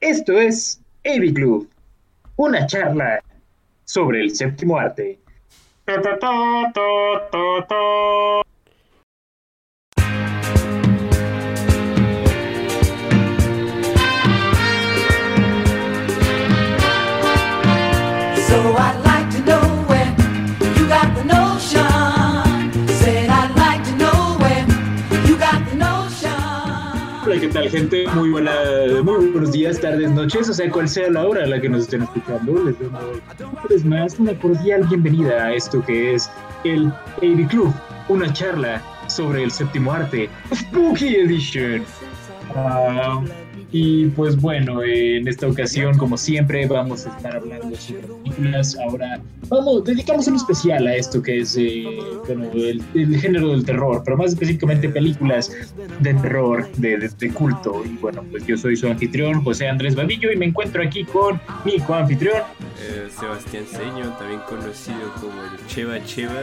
Esto es AV Club, una charla sobre el séptimo arte. ¿Qué tal, gente? Muy, buena, muy buenos días, tardes, noches, o sea, cual sea la hora a la que nos estén escuchando. Les una vez más una cordial bienvenida a esto que es el AV Club, una charla sobre el séptimo arte, Spooky Edition. Ah, y pues bueno, en esta ocasión, como siempre, vamos a estar hablando sobre películas. Ahora vamos, dedicamos un especial a esto que es eh, bueno, el, género del terror, pero más específicamente películas de terror, de, de- de culto. Y bueno, pues yo soy su anfitrión, José Andrés Badillo, y me encuentro aquí con mi coanfitrión. Eh, Sebastián Seño, también conocido como el Cheva Cheva.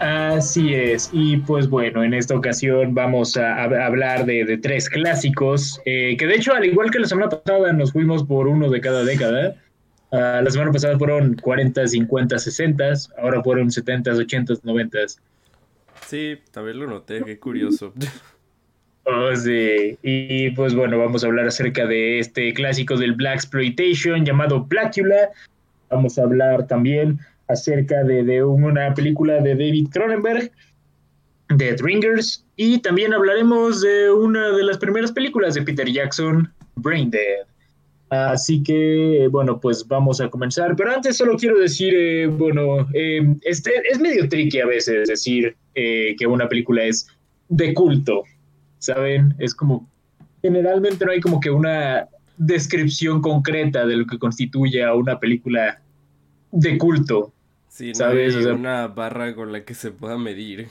Así es, y pues bueno, en esta ocasión vamos a, a- hablar de, de tres clásicos, eh, que de hecho, al igual que la semana pasada, nos fuimos por uno de cada década. Ah, la semana pasada fueron 40, 50, 60, ahora fueron 70, 80, 90. Sí, también lo noté, qué curioso. Oh, sí. Y pues bueno, vamos a hablar acerca de este clásico del Black Exploitation llamado Blackula. Vamos a hablar también acerca de, de una película de David Cronenberg, Dead Ringers, y también hablaremos de una de las primeras películas de Peter Jackson, Brain Dead. Así que, bueno, pues vamos a comenzar. Pero antes solo quiero decir, eh, bueno, este, es medio tricky a veces decir eh, que una película es de culto. ¿saben? Es como, generalmente no hay como que una descripción concreta de lo que constituye a una película de culto. Sí, no ¿Sabes? hay O sea- una barra con la que se pueda medir.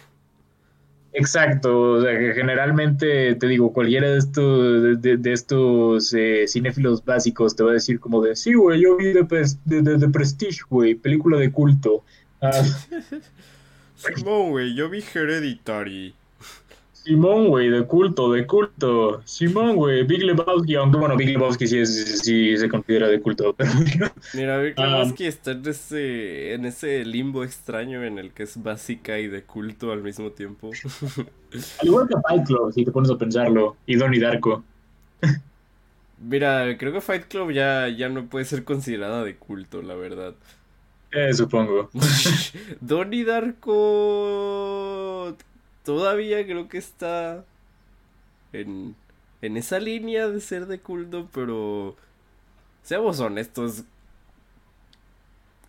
Exacto, o sea, que generalmente te digo, cualquiera de estos, de, de estos eh, cinéfilos básicos te va a decir como de, sí, güey, yo vi de- de Prestige, güey, película de culto. Ah, Simón, güey, yo vi Hereditary. Simón, güey, de culto, de culto. Simón, güey, Big Lebowski, aunque bueno, Big Lebowski sí, es, sí se considera de culto, pero Mira, Big Ah. Lebowski está en ese, en ese limbo extraño en el que es básica y de culto al mismo tiempo. Al igual que Fight Club, si te pones a pensarlo, y Donnie Darko. Mira, creo que Fight Club ya, ya no puede ser considerada de culto, la verdad. Eh, supongo. Donnie Darko todavía creo que está en, en esa línea de ser de culto, pero seamos honestos.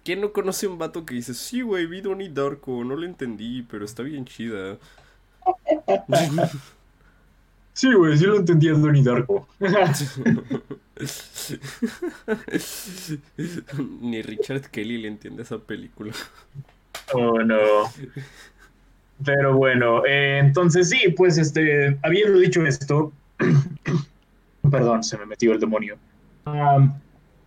¿Quién no conoce un vato que dice, sí, güey, vi Donnie Darko, no lo entendí, pero está bien chida? Sí, güey, sí lo entendía Donnie Darko. Ni Richard Kelly le entiende esa película. oh, no. Pero bueno, eh, entonces sí, pues este, habiendo dicho esto, perdón, se me metió el demonio. Am,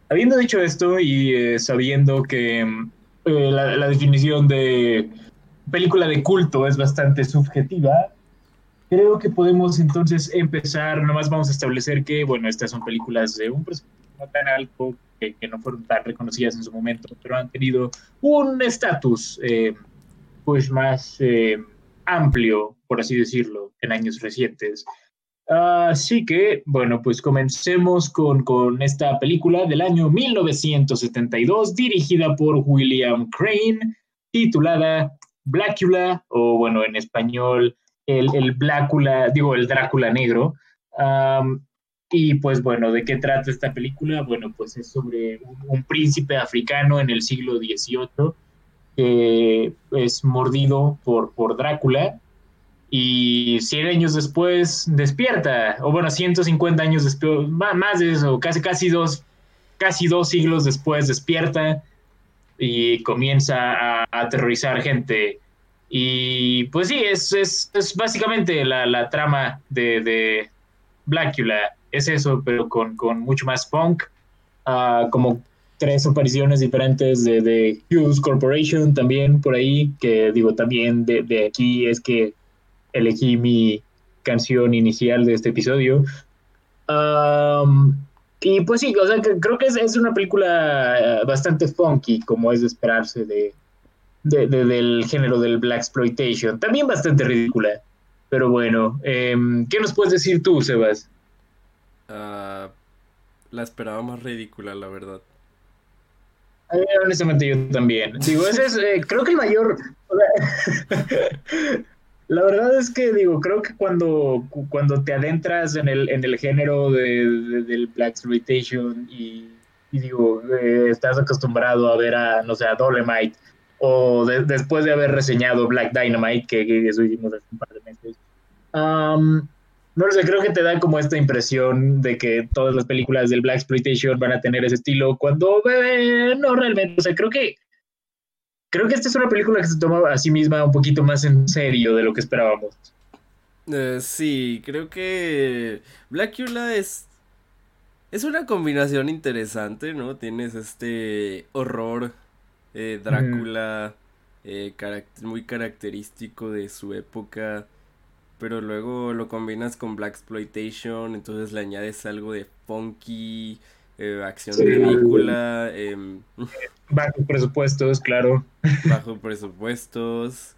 habiendo dicho esto y eh, sabiendo que mm, eh, la, la definición de película de culto es bastante subjetiva, creo que podemos entonces empezar, nomás vamos a establecer que, bueno, estas son películas de un presupuesto no tan alto, que, que no fueron tan reconocidas en su momento, pero han tenido un estatus eh, pues más eh, amplio, por así decirlo, en años recientes. Así que, bueno, pues comencemos con, con esta película del año 1972, dirigida por William Crane, titulada Blackula, o bueno, en español, el, el Blácula, digo, el Drácula negro. Am, y pues bueno, ¿de qué trata esta película? Bueno, pues es sobre un, un príncipe africano en el siglo XVIII que es mordido por, por Drácula y 100 años después despierta, o bueno, 150 años después, más, de eso, casi, casi, dos, casi dos siglos después despierta y comienza a, aterrorizar gente. Y pues sí, es, es, es básicamente la, la trama de, de Blackula, es eso, pero con, con mucho más funk, ah, como tres apariciones diferentes de, de Hughes Corporation también por ahí, que digo también de, de aquí es que elegí mi canción inicial de este episodio. Um, y pues sí, o sea, que creo que es, es una película eh, bastante funky, como es de esperarse de, de- de- del género del Black Exploitation. También bastante ridícula. Pero bueno, em, ¿qué nos puedes decir tú, Sebas? Ah, la esperaba más ridícula, la verdad. Eh, honestamente yo también. Digo, ese es, eh, creo que el mayor... la verdad es que, digo, creo que cuando, cu- cuando te adentras en el, en el género de, de- del Black Exploitation y, digo, eh, estás acostumbrado a ver a, no sé, a Dolemite o de- después de haber reseñado Black Dynamite, que, que eso hicimos hace un par de meses, no lo sé, creo que te da como esta impresión de que todas las películas del Black Exploitation van a tener ese estilo, cuando eh, no realmente, o sea, creo que creo que esta es una película que se toma a sí misma un poquito más en serio de lo que esperábamos. Eh, sí, creo que Blackula es es una combinación interesante, ¿no? Tienes este horror eh, Drácula eh, muy característico de su época, pero luego lo combinas con Black Exploitation, entonces le añades algo de funky, eh, acción Sí. ridícula, em, Bajo presupuestos, claro. bajo presupuestos.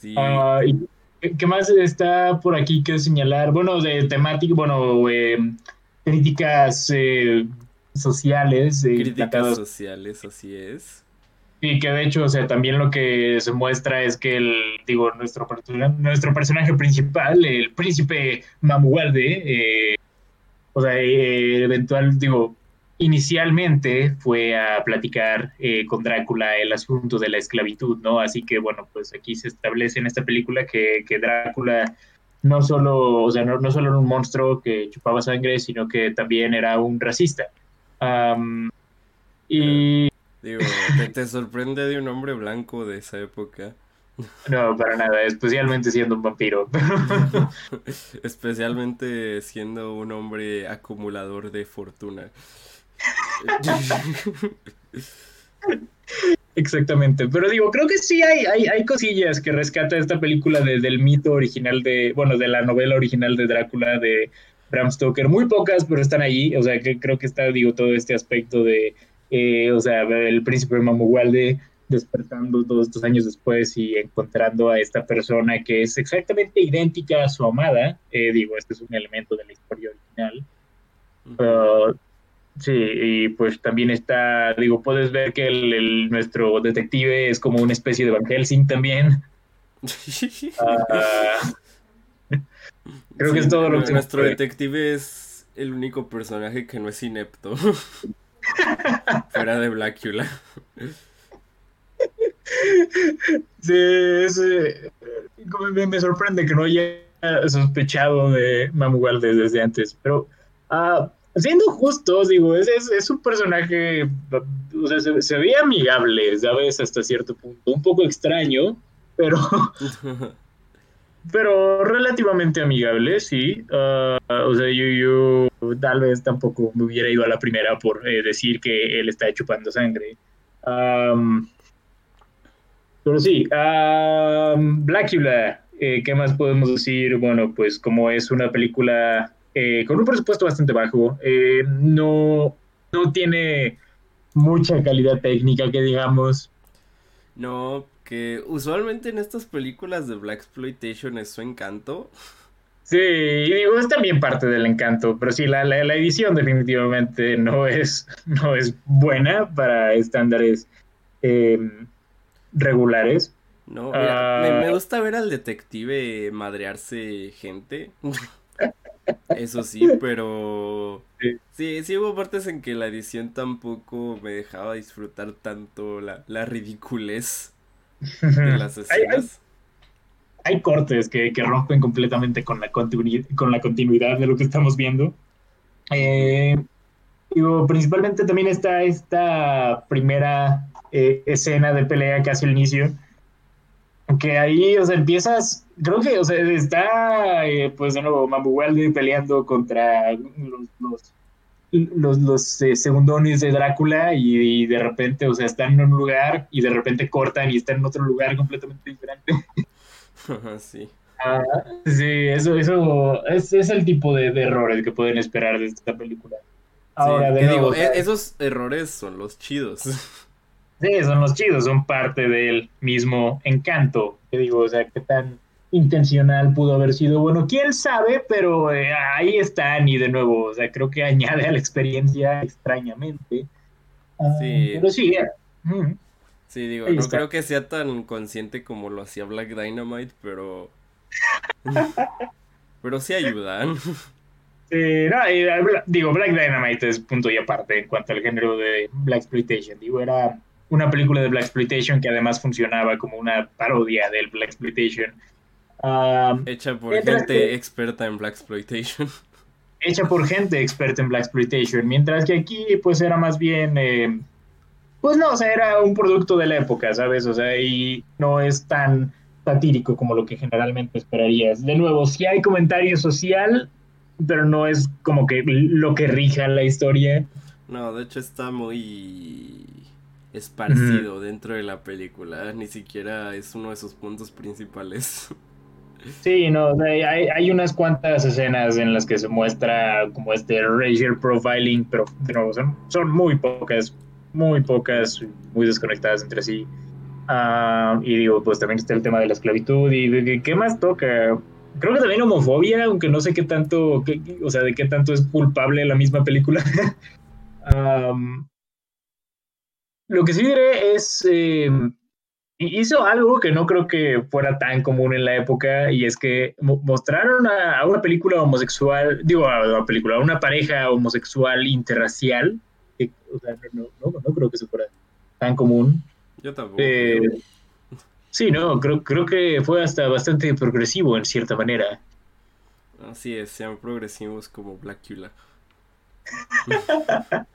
Sí. Ah, ¿y qué- ¿Qué más está por aquí que señalar? Bueno, de temática, bueno, eh, críticas eh, sociales. eh, Críticas sociales, así es. Y que de hecho, o sea, también lo que se muestra es que el, digo, nuestro, nuestro personaje principal, el príncipe Mamualde, eh, o sea, eh, eventual, digo, inicialmente fue a platicar eh, con Drácula el asunto de la esclavitud, ¿no? Así que, bueno, pues aquí se establece en esta película que, que Drácula no solo, o sea, no, no solo era un monstruo que chupaba sangre, sino que también era un racista. Am, y Digo, te, te sorprende de un hombre blanco de esa época. No, para nada, especialmente siendo un vampiro. Especialmente siendo un hombre acumulador de fortuna. Exactamente, pero digo, creo que sí hay, hay, hay cosillas que rescata esta película de- del mito original de, bueno, de la novela original de Drácula de Bram Stoker. Muy pocas, pero están allí, o sea, que creo que está, digo, todo este aspecto de, eh, o sea, el príncipe Mamuwalde despertando todos estos años después y encontrando a esta persona que es exactamente idéntica a su amada. Eh, digo, este es un elemento de la historia original. Uh, sí, y pues también está, digo, puedes ver que el, el- nuestro detective es como una especie de Van Helsing también. Ah, creo que es todo lo que Nuestro detective es el único personaje que no es inepto. Fuera de Blackula. sí, es, me, me sorprende que no haya sospechado de Mamuwalde desde antes, pero ah, siendo justos, digo, es, es, es un personaje, o sea, se, se ve amigable, ¿sabes? Hasta cierto punto, un poco extraño, pero... pero relativamente amigable, sí. Ah, o sea, yo, yo tal vez tampoco me hubiera ido a la primera por eh, decir que él está chupando sangre. Am, pero sí, um, Blackula, eh, ¿qué más podemos decir? Bueno, pues como es una película eh, con un presupuesto bastante bajo, eh, no, no tiene mucha calidad técnica, que digamos. No, que usualmente en estas películas de Black Exploitation es su encanto. Sí, y digo, es también parte del encanto, pero sí, la, la, la edición definitivamente no es, no es buena para estándares eh, regulares. No, mira, Ah. me, me gusta ver al detective madrearse gente. Eso sí, pero Sí. sí, sí hubo partes en que la edición tampoco me dejaba disfrutar tanto la, la ridiculez de las Hay- hay- escenas. hay cortes que, que rompen completamente con la, continuidad, con la continuidad de lo que estamos viendo. Eh, digo, principalmente también está esta primera eh, escena de pelea casi al inicio, que ahí, o sea, empiezas, creo que, o sea, está, eh, pues de nuevo, Mamuwalde peleando contra los, los los, los eh, segundones de Drácula y, y de repente, o sea, están en un lugar y de repente cortan y están en otro lugar completamente diferente. sí. Ah, sí, eso, eso es, es el tipo de, de errores que pueden esperar de esta película. Ahora, Sí, de que nuevo, digo, o sea, e- esos errores son los chidos. Sí, son los chidos, son parte del mismo encanto. Te digo, o sea, qué tan intencional pudo haber sido. Bueno, quién sabe, pero eh, ahí están y de nuevo, o sea, creo que añade a la experiencia extrañamente. Ah, Sí. Pero sí, eh, mm, Sí, digo, Ahí no está. creo que sea tan consciente como lo hacía Black Dynamite, pero. Pero sí ayudan. no, eh, digo, Black Dynamite es punto y aparte en cuanto al género de Black Exploitation. Digo, era una película de Black Exploitation que además funcionaba como una parodia del Black Exploitation. Hecha por gente que- experta en Black Exploitation. hecha por gente experta en Black Exploitation, mientras que aquí pues era más bien, eh, pues no, o sea, era un producto de la época, ¿sabes? O sea, y no es tan satírico como lo que generalmente esperarías. De nuevo, sí hay comentario social, pero no es como que lo que rija la historia. No, de hecho está muy esparcido dentro de la película. Ni siquiera es uno de sus puntos principales. Sí, no, hay, hay unas cuantas escenas en las que se muestra como este racial profiling, pero nuevo, son, son muy pocas, muy pocas, muy desconectadas entre sí. Ah, y digo, pues también está el tema de la esclavitud y qué más toca. Creo que también homofobia, aunque no sé qué tanto, qué- o sea, de qué tanto es culpable la misma película. Am, lo que sí diré es, eh, hizo algo que no creo que fuera tan común en la época y es que mo- mostraron a, a una película homosexual, digo, a una película, a una pareja homosexual interracial, que, o sea, no, no, no, no creo que eso fuera tan común. Yo tampoco. Eh, sí, no, creo, creo que fue hasta bastante progresivo en cierta manera. Así es, sean progresivos como Blackula.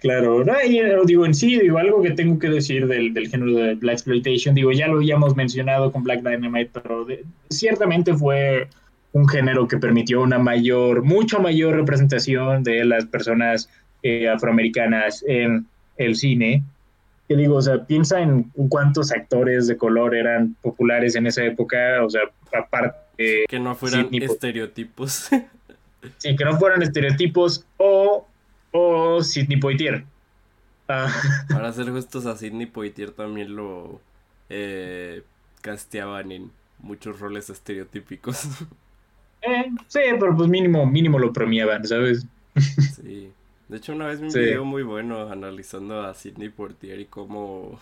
Claro, no, y, eh, digo, en sí, digo, algo que tengo que decir del, del género de Black Exploitation, digo, ya lo habíamos mencionado con Black Dynamite, pero de- ciertamente fue un género que permitió una mayor, mucho mayor representación de las personas eh, afroamericanas en el cine. Que digo, o sea, piensa en cuántos actores de color eran populares en esa época, o sea, aparte, Que no fueran estereotipos. sí, que no fueran estereotipos o, o Sidney Poitier. Ah, Para ser justos a Sidney Poitier también lo eh, casteaban en muchos roles estereotípicos. Eh, sí, pero pues mínimo, mínimo lo premiaban, ¿sabes? Sí. De hecho, una vez vi un Sí. video muy bueno analizando a Sidney Poitier y cómo,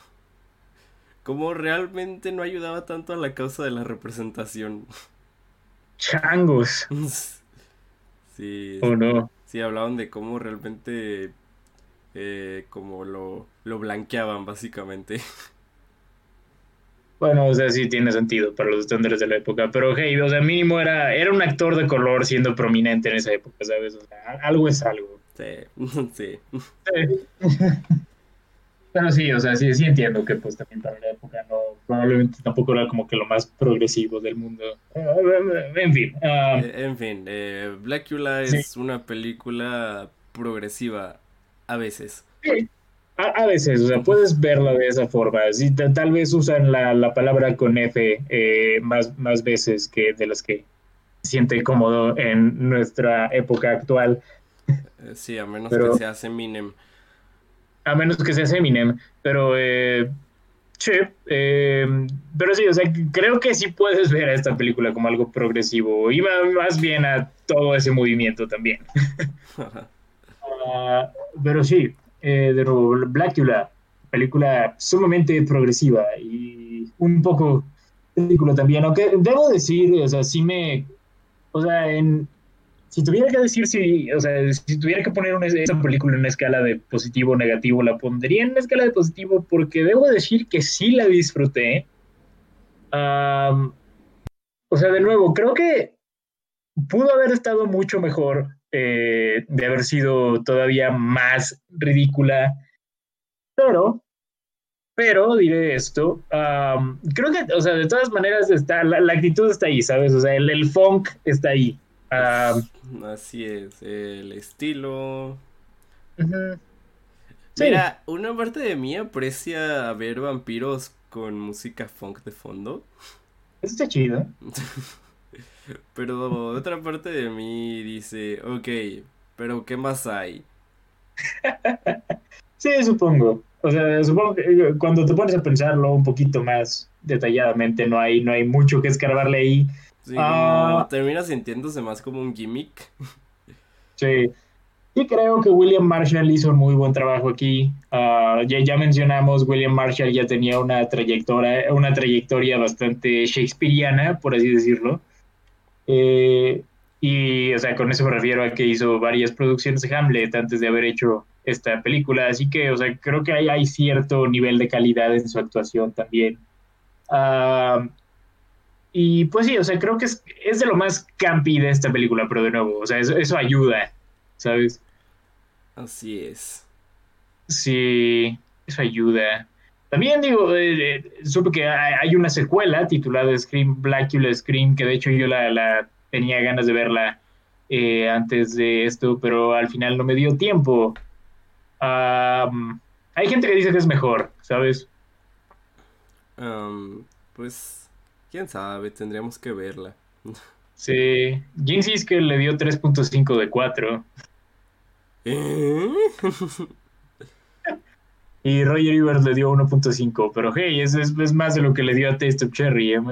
cómo realmente no ayudaba tanto a la causa de la representación. Changos, Sí, o no. Sí, hablaban de cómo realmente eh, como lo, lo blanqueaban básicamente. Bueno, o sea, sí tiene sentido para los estándares de la época, pero hey, o sea, mínimo era, era un actor de color siendo prominente en esa época, ¿sabes? O sea, algo es algo. Sí, sí. Pero sí, o sea, sí, sí entiendo que pues también para la época no, probablemente tampoco era como que lo más progresivo del mundo. En fin, Eh, en fin, eh, Blackula Sí. es una película progresiva a veces. a, a veces, o sea, puedes verla de esa forma. Sí, ta- tal vez usan la, la palabra con F eh, más, más veces que de las que se siente cómodo en nuestra época actual. Eh, sí, a menos Pero- que se hace Eminem. A menos que seas Eminem, pero eh, sí, eh, pero sí, o sea, creo que sí puedes ver a esta película como algo progresivo y más bien a todo ese movimiento también. Ah, pero sí, eh, de nuevo, Blackula, película sumamente progresiva y un poco película también, aunque debo decir, o sea, sí me, o sea, en, si tuviera que decir si, o sea, si tuviera que poner una, esa película en una escala de positivo o negativo, la pondría en una escala de positivo porque debo decir que sí la disfruté. O sea, de nuevo, creo que pudo haber estado mucho mejor eh, de haber sido todavía más ridícula, pero, pero diré esto, creo que, o sea, de todas maneras está, la, actitud está ahí, ¿sabes? O sea, el funk está ahí. Así es, el estilo. Sí. Mira, una parte de mí aprecia ver vampiros con música funk de fondo, Eso está chido. pero otra parte de mí dice, ok, pero ¿qué más hay? Sí, supongo. O sea, supongo que eh, cuando te pones a pensarlo un poquito más detalladamente, no hay, no hay mucho que escarbarle ahí. Sí, Ah. termina sintiéndose más como un gimmick. Sí. Y creo que William Marshall hizo un muy buen trabajo aquí. Ah, ya, ya mencionamos, William Marshall ya tenía una trayectoria, una trayectoria bastante shakespeariana, por así decirlo. Eh, y, o sea, con eso me refiero a que hizo varias producciones de Hamlet antes de haber hecho esta película. Así que, o sea, creo que hay, hay cierto nivel de calidad en su actuación también. Ah, y pues sí, o sea, creo que es, es de lo más campi de esta película, pero de nuevo, o sea, eso, eso ayuda, ¿sabes? Así es. Sí, eso ayuda. También digo, eh, eh, supe que hay, una secuela titulada Scream, Blackula Scream, que de hecho yo la, la tenía ganas de verla eh, antes de esto, pero al final no me dio tiempo. Hay gente que dice que es mejor, ¿sabes? Pues, quién sabe, tendríamos que verla. Sí, Jinx que le dio 3.5 de 4 ¿Eh? y Roger Ebert le dio 1.5, pero hey, es, es, es más de lo que le dio a Taste of Cherry, ¿eh?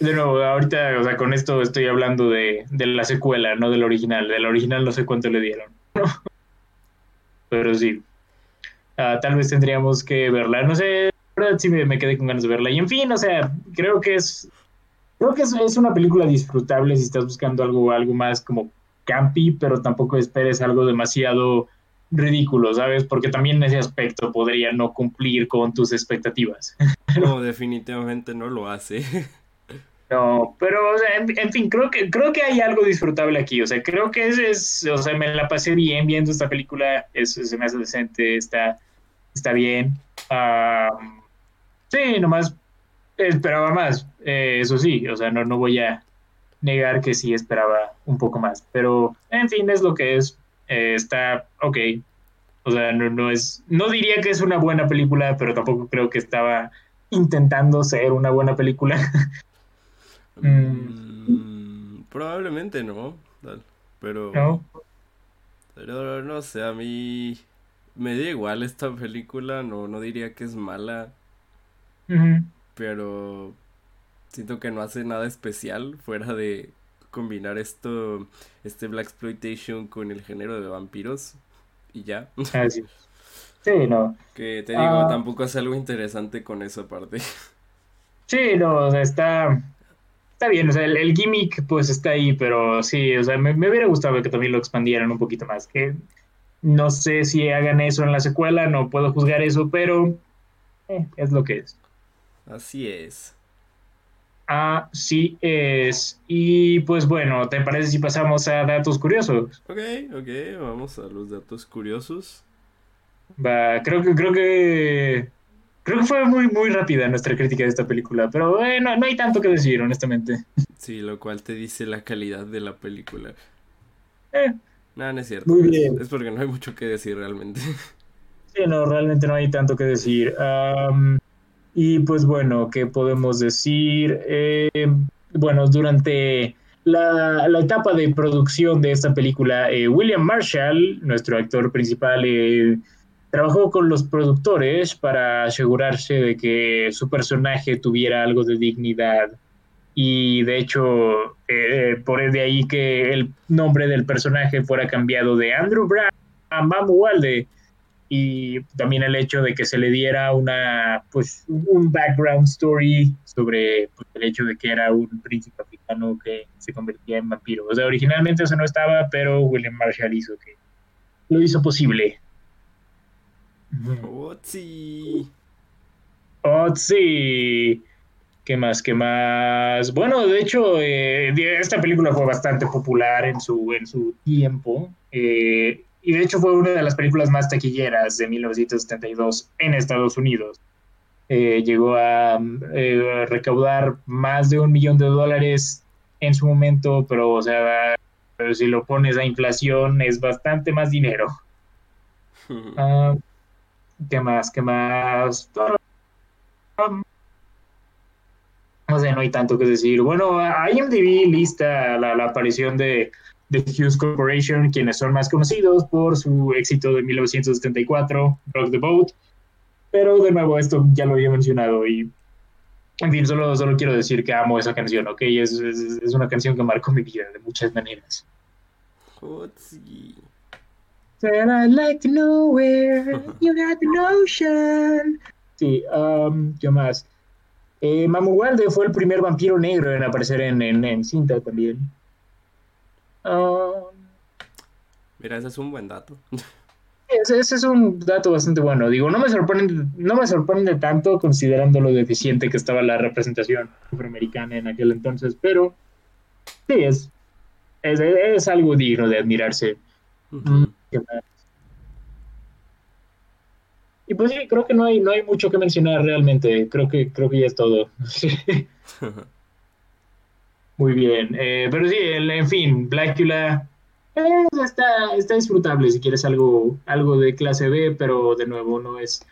De nuevo, ahorita, o sea, con esto estoy hablando de, de la secuela, no del original. Del original no sé cuánto le dieron. Pero sí. Ah, tal vez tendríamos que verla. No sé, verdad sí me, me quedé con ganas de verla. Y en fin, o sea, creo que es. Creo que es, es una película disfrutable si estás buscando algo, algo más como campi, pero tampoco esperes algo demasiado ridículo, ¿sabes? Porque también en ese aspecto podría no cumplir con tus expectativas. No, definitivamente no lo hace. No, pero o sea, en, en fin, creo que creo que hay algo disfrutable aquí. O sea, creo que es, es o sea, me la pasé bien viendo esta película. Es, se me hace decente, está, está bien. Sí, nomás esperaba más. Eh, eso sí, o sea, no, no voy a negar que sí esperaba un poco más. Pero, en fin, es lo que es. Eh, está ok. O sea, no, no es, no diría que es una buena película, pero tampoco creo que estaba intentando ser una buena película. Mm, probablemente no, tal, pero, ¿No? pero no sé, a mí me da igual esta película, no, no diría que es mala, pero siento que no hace nada especial fuera de combinar esto, este Black Exploitation con el género de vampiros y ya. Así. Sí, no. Que te digo, Ah. tampoco hace algo interesante con esa parte. Sí, no, o sea, está, está bien, o sea, el, el gimmick pues está ahí, pero sí, o sea, me, me hubiera gustado que también lo expandieran un poquito más, que no sé si hagan eso en la secuela, no puedo juzgar eso, pero eh, es lo que es. Así es. Así es. Y pues bueno, ¿te parece si pasamos a datos curiosos? Ok, ok, vamos a los datos curiosos. Va, creo que, creo que, creo que fue muy, muy rápida nuestra crítica de esta película, pero bueno, no hay tanto que decir, honestamente. Sí, lo cual te dice la calidad de la película. Eh, Nada, no es cierto. Muy bien. Es, porque no hay mucho que decir realmente. Sí, no, realmente no hay tanto que decir. Am, y pues bueno, ¿qué podemos decir? Eh, bueno, durante la, la etapa de producción de esta película, eh, William Marshall, nuestro actor principal, eh, trabajó con los productores para asegurarse de que su personaje tuviera algo de dignidad. Y de hecho, eh, por de ahí que el nombre del personaje fuera cambiado de Andrew Brown a Mamuwalde y también el hecho de que se le diera una pues un background story sobre pues, el hecho de que era un príncipe africano que se convertía en vampiro. O sea, originalmente eso no estaba, pero William Marshall hizo que lo hizo posible. Oh, sí. ¿Qué más? ¿Qué más? Bueno, de hecho, eh, esta película fue bastante popular en su, en su tiempo. eh, y de hecho fue una de las películas más taquilleras de 1972 en Estados Unidos. Eh, llegó a recaudar más de un millón de dólares en su momento, pero, o sea, pero si lo pones a inflación es bastante más dinero. Ah, ¿Qué más? ¿Qué más? No sé, no hay tanto que decir. Bueno, IMDb lista la, aparición de, de Hughes Corporation, quienes son más conocidos por su éxito de 1974, Rock the Boat. Pero de nuevo, esto ya lo había mencionado y, en fin, solo, solo quiero decir que amo esa canción, ¿ok? Es, es, es una canción que marcó mi vida de muchas maneras. Jotzi. Said I'd like to know where you got the notion. Sí, um, ¿qué más? Eh, fue el primer vampiro negro en aparecer en, en, en cinta también. Um, Mira, ese es un buen dato. ese, ese es un dato bastante bueno. Digo, no me sorprende, no me sorprende tanto considerando lo deficiente que estaba la representación afroamericana en aquel entonces, pero sí, es, es, es algo digno de admirarse. ¿qué Y pues sí, creo que no hay, no hay mucho que mencionar realmente. Creo que, creo que ya es todo. Muy bien. Eh, pero sí, en fin, Blackula eh, está, está disfrutable si quieres algo, algo de clase B, pero de nuevo no es.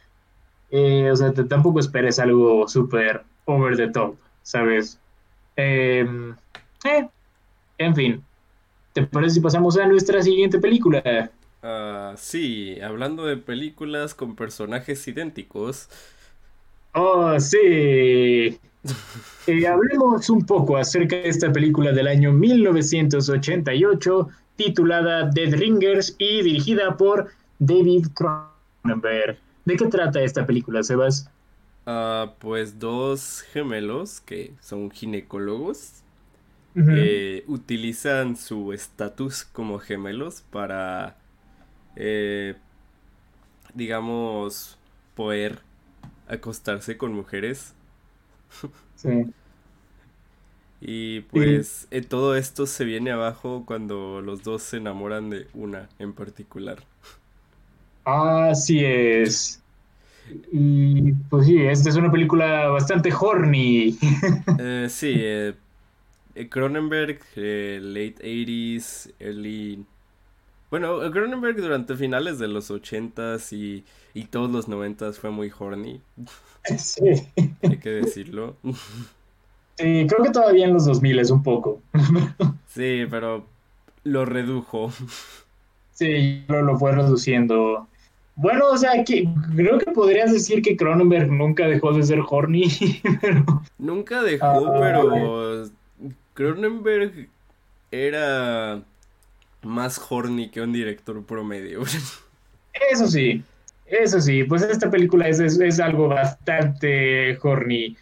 eh, o sea, tampoco esperes algo súper over the top, ¿sabes? Eh, eh, en fin. ¿Te parece si pasamos a nuestra siguiente película? Ah, sí, hablando de películas con personajes idénticos. Oh, sí. Eh, hablemos un poco acerca de esta película del año 1988 titulada Dead Ringers y dirigida por David Cronenberg. ¿De qué trata esta película, Sebas? Ah, pues dos gemelos que son ginecólogos eh, utilizan su estatus como gemelos para, eh, digamos, poder acostarse con mujeres. Sí. Y pues eh, todo esto se viene abajo cuando los dos se enamoran de una en particular. Así es. Y pues sí, esta es una película bastante horny. Eh, sí, eh, Cronenberg, eh, late 80s, early... Bueno, Cronenberg durante finales de los 80s y, y todos los 90s fue muy horny, Sí. hay que decirlo. Sí, creo que todavía en los 2000 es un poco. Sí, pero lo redujo. Sí, lo, lo fue reduciendo. Bueno, o sea, que, creo que podrías decir que Cronenberg nunca dejó de ser horny, pero Nunca dejó, Ah, pero Cronenberg era más horny que un director promedio. eso sí, eso sí, pues esta película es, es, es algo bastante horny.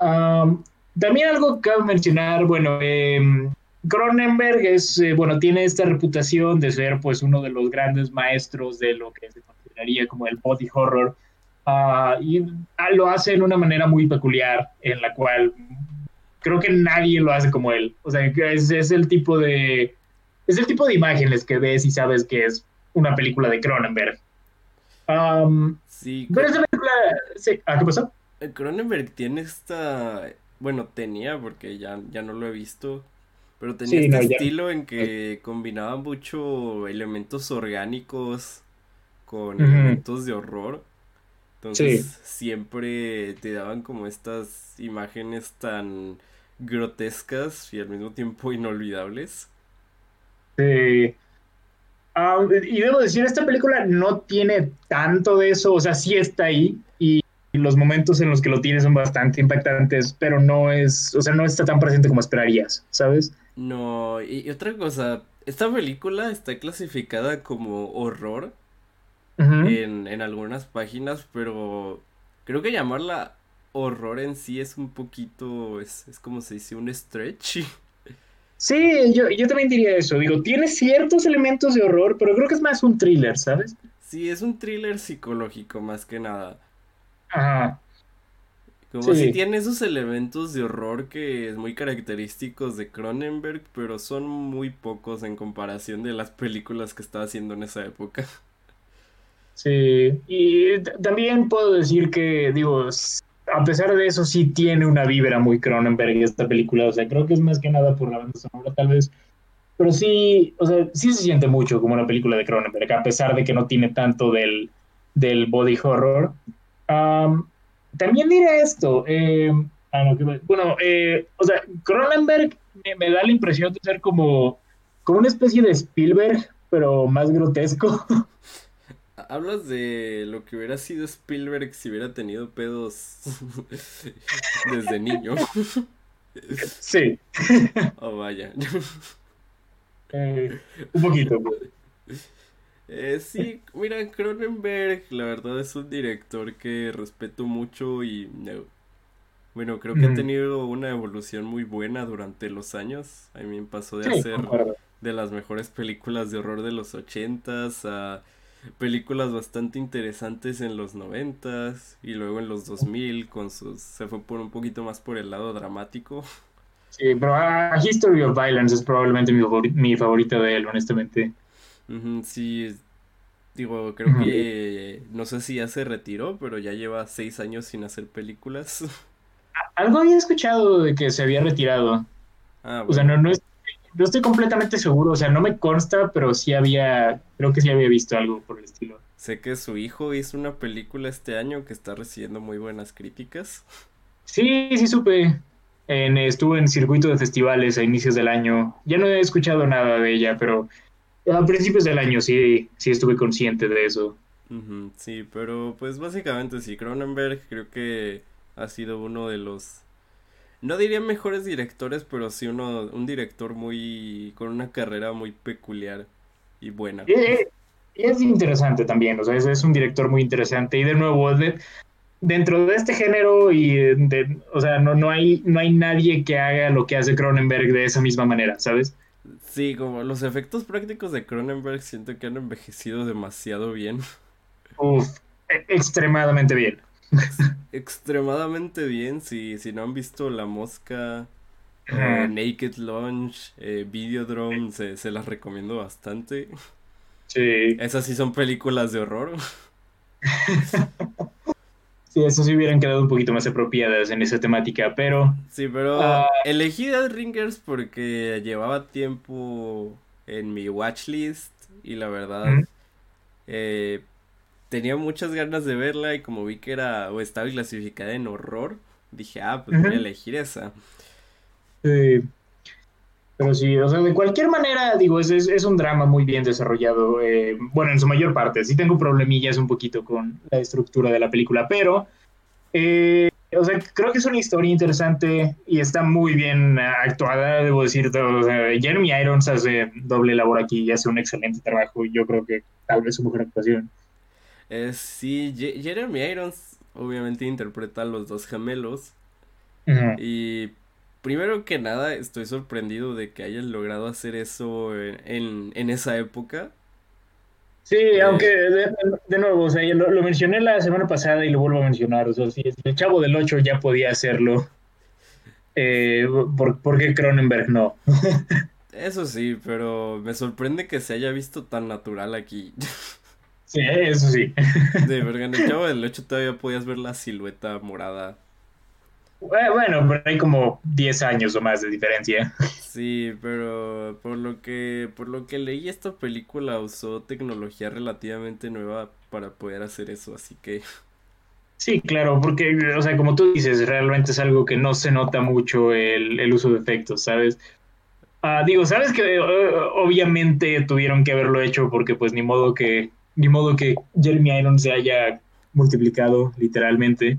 Um, también algo que cabe mencionar, bueno, em, Cronenberg es, eh, bueno, tiene esta reputación de ser pues uno de los grandes maestros de lo que se consideraría como el body horror. Ah, y ah, lo hace de una manera muy peculiar, en la cual creo que nadie lo hace como él. O sea, es, es el tipo de es el tipo de imágenes que ves y sabes que es una película de Cronenberg. Um, Sí, pero esta película, sí, ¿ah, qué pasó? Eh, Cronenberg tiene esta, bueno, tenía porque ya, ya no lo he visto, pero tenía Sí, este no, ya. estilo en que combinaba mucho elementos orgánicos con elementos de horror. Entonces Sí. siempre te daban como estas imágenes tan grotescas y al mismo tiempo inolvidables. Sí. Ah, y debo decir, esta película no tiene tanto de eso, o sea, sí está ahí y los momentos en los que lo tiene son bastante impactantes, pero no es, o sea, no está tan presente como esperarías, ¿sabes? No, y, y otra cosa, esta película está clasificada como horror. En, en algunas páginas, pero creo que llamarla horror en sí es un poquito, es, es como se dice, un stretch. Sí, yo, yo también diría eso. Digo, tiene ciertos elementos de horror, pero creo que es más un thriller, ¿sabes? Sí, es un thriller psicológico más que nada. Ajá. Como Sí. si tiene esos elementos de horror que es muy característicos de Cronenberg, pero son muy pocos en comparación de las películas que estaba haciendo en esa época. Sí. Y también puedo decir que, digo, a pesar de eso, sí tiene una vibra muy Cronenberg esta película. O sea, creo que es más que nada por la banda sonora, tal vez. Pero sí, o sea, sí se siente mucho como una película de Cronenberg, a pesar de que no tiene tanto del, del body horror. Am, también diré esto. eh, ah, no, qué- bueno, eh, o sea, Cronenberg me, me da la impresión de ser como, como una especie de Spielberg, pero más grotesco. Hablas de lo que hubiera sido Spielberg si hubiera tenido pedos desde niño. sí, Oh, vaya. eh, un poquito. Eh, sí, mira, Cronenberg, la verdad es un director que respeto mucho y no, bueno, creo que ha Mm. tenido una evolución muy buena durante los años. A mí me pasó de Sí, hacer de las mejores películas de horror de los ochentas a películas bastante interesantes en los noventas y luego en los 2000 con sus se fue por un poquito más por el lado dramático. Sí, pero ah, History of Violence es probablemente mi, mi favorita de él, honestamente. Sí, digo, creo que no sé si ya se retiró, pero ya lleva seis años sin hacer películas. Algo había escuchado de que se había retirado. Ah, O sea, no, no, es- no estoy completamente seguro, o sea, no me consta, pero sí había, creo que sí había visto algo por el estilo. Sé que su hijo hizo una película este año que está recibiendo muy buenas críticas. Sí, sí supe. En, estuvo en circuito de festivales a inicios del año. Ya no he escuchado nada de ella, pero a principios del año sí, sí estuve consciente de eso. Sí, pero pues básicamente sí, Cronenberg creo que ha sido uno de los, no diría mejores directores, pero sí uno, un director muy, con una carrera muy peculiar y buena. Y, es interesante también, o sea, es, es un director muy interesante y de nuevo, de- dentro de este género y de, o sea, no, no hay, no hay nadie que haga lo que hace Cronenberg de esa misma manera, ¿sabes? Sí, como los efectos prácticos de Cronenberg siento que han envejecido demasiado bien, Uf, e- extremadamente bien. extremadamente bien, si, si no han visto La Mosca, eh. Naked Lunch, eh, Videodrome, se, se las recomiendo bastante. Sí, Esas sí son películas de horror. sí, eso sí hubieran quedado un poquito más apropiadas en esa temática, pero Sí, pero Ah. elegí Dead Ringers porque llevaba tiempo en mi watchlist y la verdad eh, tenía muchas ganas de verla y como vi que era o estaba clasificada en horror, dije, ah, pues voy a elegir esa. Sí. Pero sí, o sea, de cualquier manera, digo, es, es, es un drama muy bien desarrollado. eh, bueno, en su mayor parte. Sí tengo problemillas un poquito con la estructura de la película, pero, eh, o sea, creo que es una historia interesante y está muy bien actuada, debo decir. O sea, Jeremy Irons hace doble labor aquí y hace un excelente trabajo. y Yo creo que tal vez su mejor actuación. Eh, sí, Jeremy Irons obviamente interpreta a los dos gemelos y primero que nada estoy sorprendido de que hayan logrado hacer eso en, en, en esa época. Sí, Eh, aunque de, de nuevo, o sea, yo lo, lo mencioné la semana pasada y lo vuelvo a mencionar, o sea, si el Chavo del Ocho ya podía hacerlo, eh, ¿por, por qué Cronenberg no? Eso sí, pero me sorprende que se haya visto tan natural aquí. Sí, eso sí. De verga, en el Chavo del 8 todavía podías ver la silueta morada. Bueno, pero hay como 10 años o más de diferencia. Sí, pero por lo que por lo que leí esta película usó tecnología relativamente nueva para poder hacer eso, así que Sí, claro, porque, o sea, como tú dices, realmente es algo que no se nota mucho el, el uso de efectos, ¿sabes? Ah, digo, sabes que obviamente tuvieron que haberlo hecho porque pues ni modo que, ni modo que Jeremy Irons se haya multiplicado literalmente.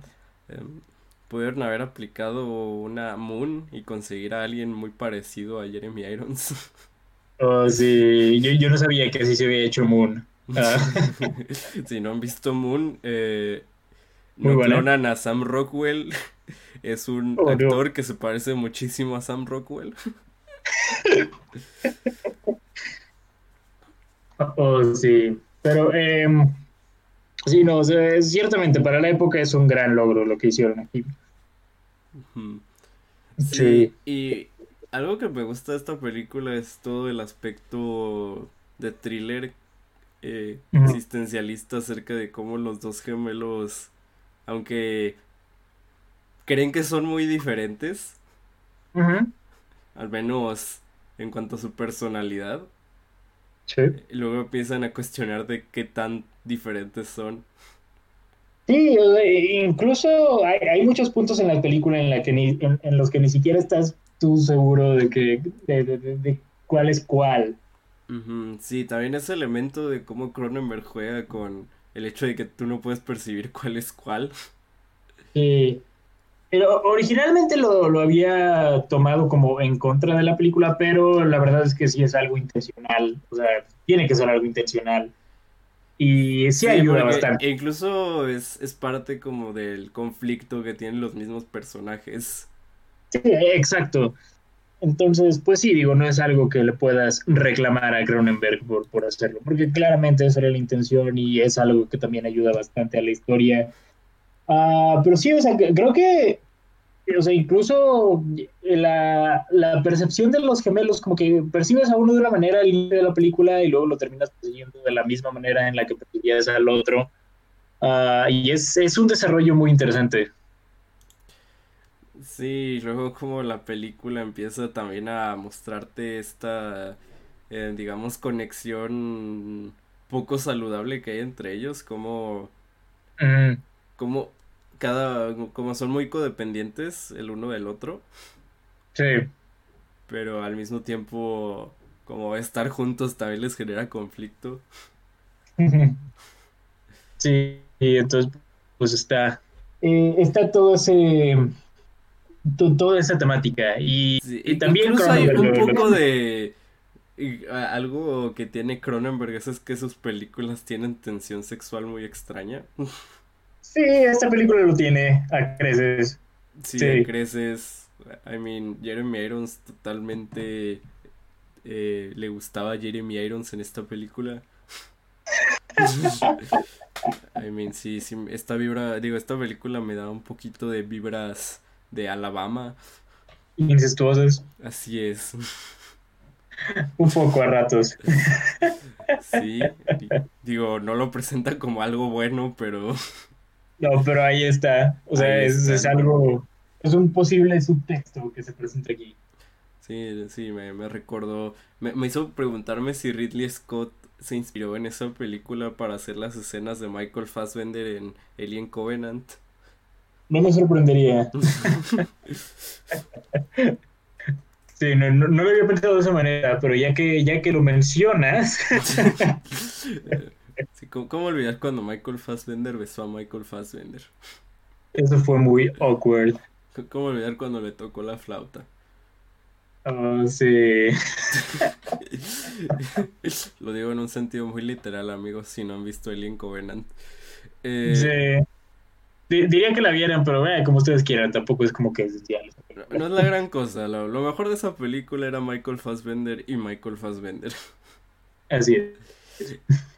em, pudieron haber aplicado una Moon y conseguir a alguien muy parecido a Jeremy Irons. Oh, sí, yo, yo no sabía que así se había hecho Moon. Ah, Si no han visto Moon, eh, Muy no buena. clonan a Sam Rockwell. Es un Oh, no. actor que se parece muchísimo a Sam Rockwell. oh, sí, pero em, sí, no, ciertamente para la época es un gran logro lo que hicieron aquí. Sí. Sí, y algo que me gusta de esta película es todo el aspecto de thriller eh, existencialista acerca de cómo los dos gemelos, aunque creen que son muy diferentes, al menos en cuanto a su personalidad, Sí. y luego empiezan a cuestionar de qué tan diferentes son. Sí, sea, incluso hay, hay muchos puntos en la película en, la que ni, en, en los que ni siquiera estás tú seguro de que de, de- de- de cuál es cuál. Sí, también ese elemento de cómo Cronenberg juega con el hecho de que tú no puedes percibir cuál es cuál. Sí. Pero originalmente lo, lo había tomado como en contra de la película, pero la verdad es que sí es algo intencional. O sea, tiene que ser algo intencional. Y sí, Sí, ayuda bastante. incluso es, es parte como del conflicto que tienen los mismos personajes. Sí, exacto. Entonces, pues sí, digo, no es algo que le puedas reclamar a Cronenberg por, por hacerlo, porque claramente esa era la intención y es algo que también ayuda bastante a la historia. Ah, pero sí, o sea, creo que, o sea, incluso la, la percepción de los gemelos, como que percibes a uno de una manera al inicio de la película y luego lo terminas persiguiendo de la misma manera en la que percibías al otro. Ah, y es, es un desarrollo muy interesante. Sí, luego como la película empieza también a mostrarte esta, eh, digamos, conexión poco saludable que hay entre ellos, como, Mm, como cada, como son muy codependientes el uno del otro, sí. pero al mismo tiempo como estar juntos también les genera conflicto. Sí, y entonces pues está, eh, está todo ese, to- toda esa temática y, Sí, y también incluso hay un poco de y, algo que tiene Cronenberg es que sus películas tienen tensión sexual muy extraña. Sí, esta película lo tiene a creces. Sí. creces, I mean, Jeremy Irons totalmente eh, le gustaba a Jeremy Irons en esta película. I mean, sí, sí, esta vibra, digo, esta película me da un poquito de vibras de Alabama, Incestuosas, así es. un poco a ratos. Sí, di- digo, no lo presenta como algo bueno, pero No, pero ahí está. O sea, es, es algo, es un posible subtexto que se presenta aquí. sí, sí, me, me recordó, me, me hizo preguntarme si Ridley Scott se inspiró en esa película para hacer las escenas de Michael Fassbender en Alien Covenant. No me sorprendería. Sí, no, no, no lo había pensado de esa manera, pero ya que, ya que lo mencionas, Sí, ¿cómo, cómo olvidar cuando Michael Fassbender besó a Michael Fassbender? eso fue muy awkward. ¿Cómo olvidar cuando le tocó la flauta? Oh, sí. Lo digo en un sentido muy literal, amigos, si no han visto Alien Covenant. Eh, Sí. Di- Diría que la vieran, pero eh, como ustedes quieran, tampoco es como que es No, no es la gran cosa, lo, lo mejor de esa película era Michael Fassbender y Michael Fassbender. Así es.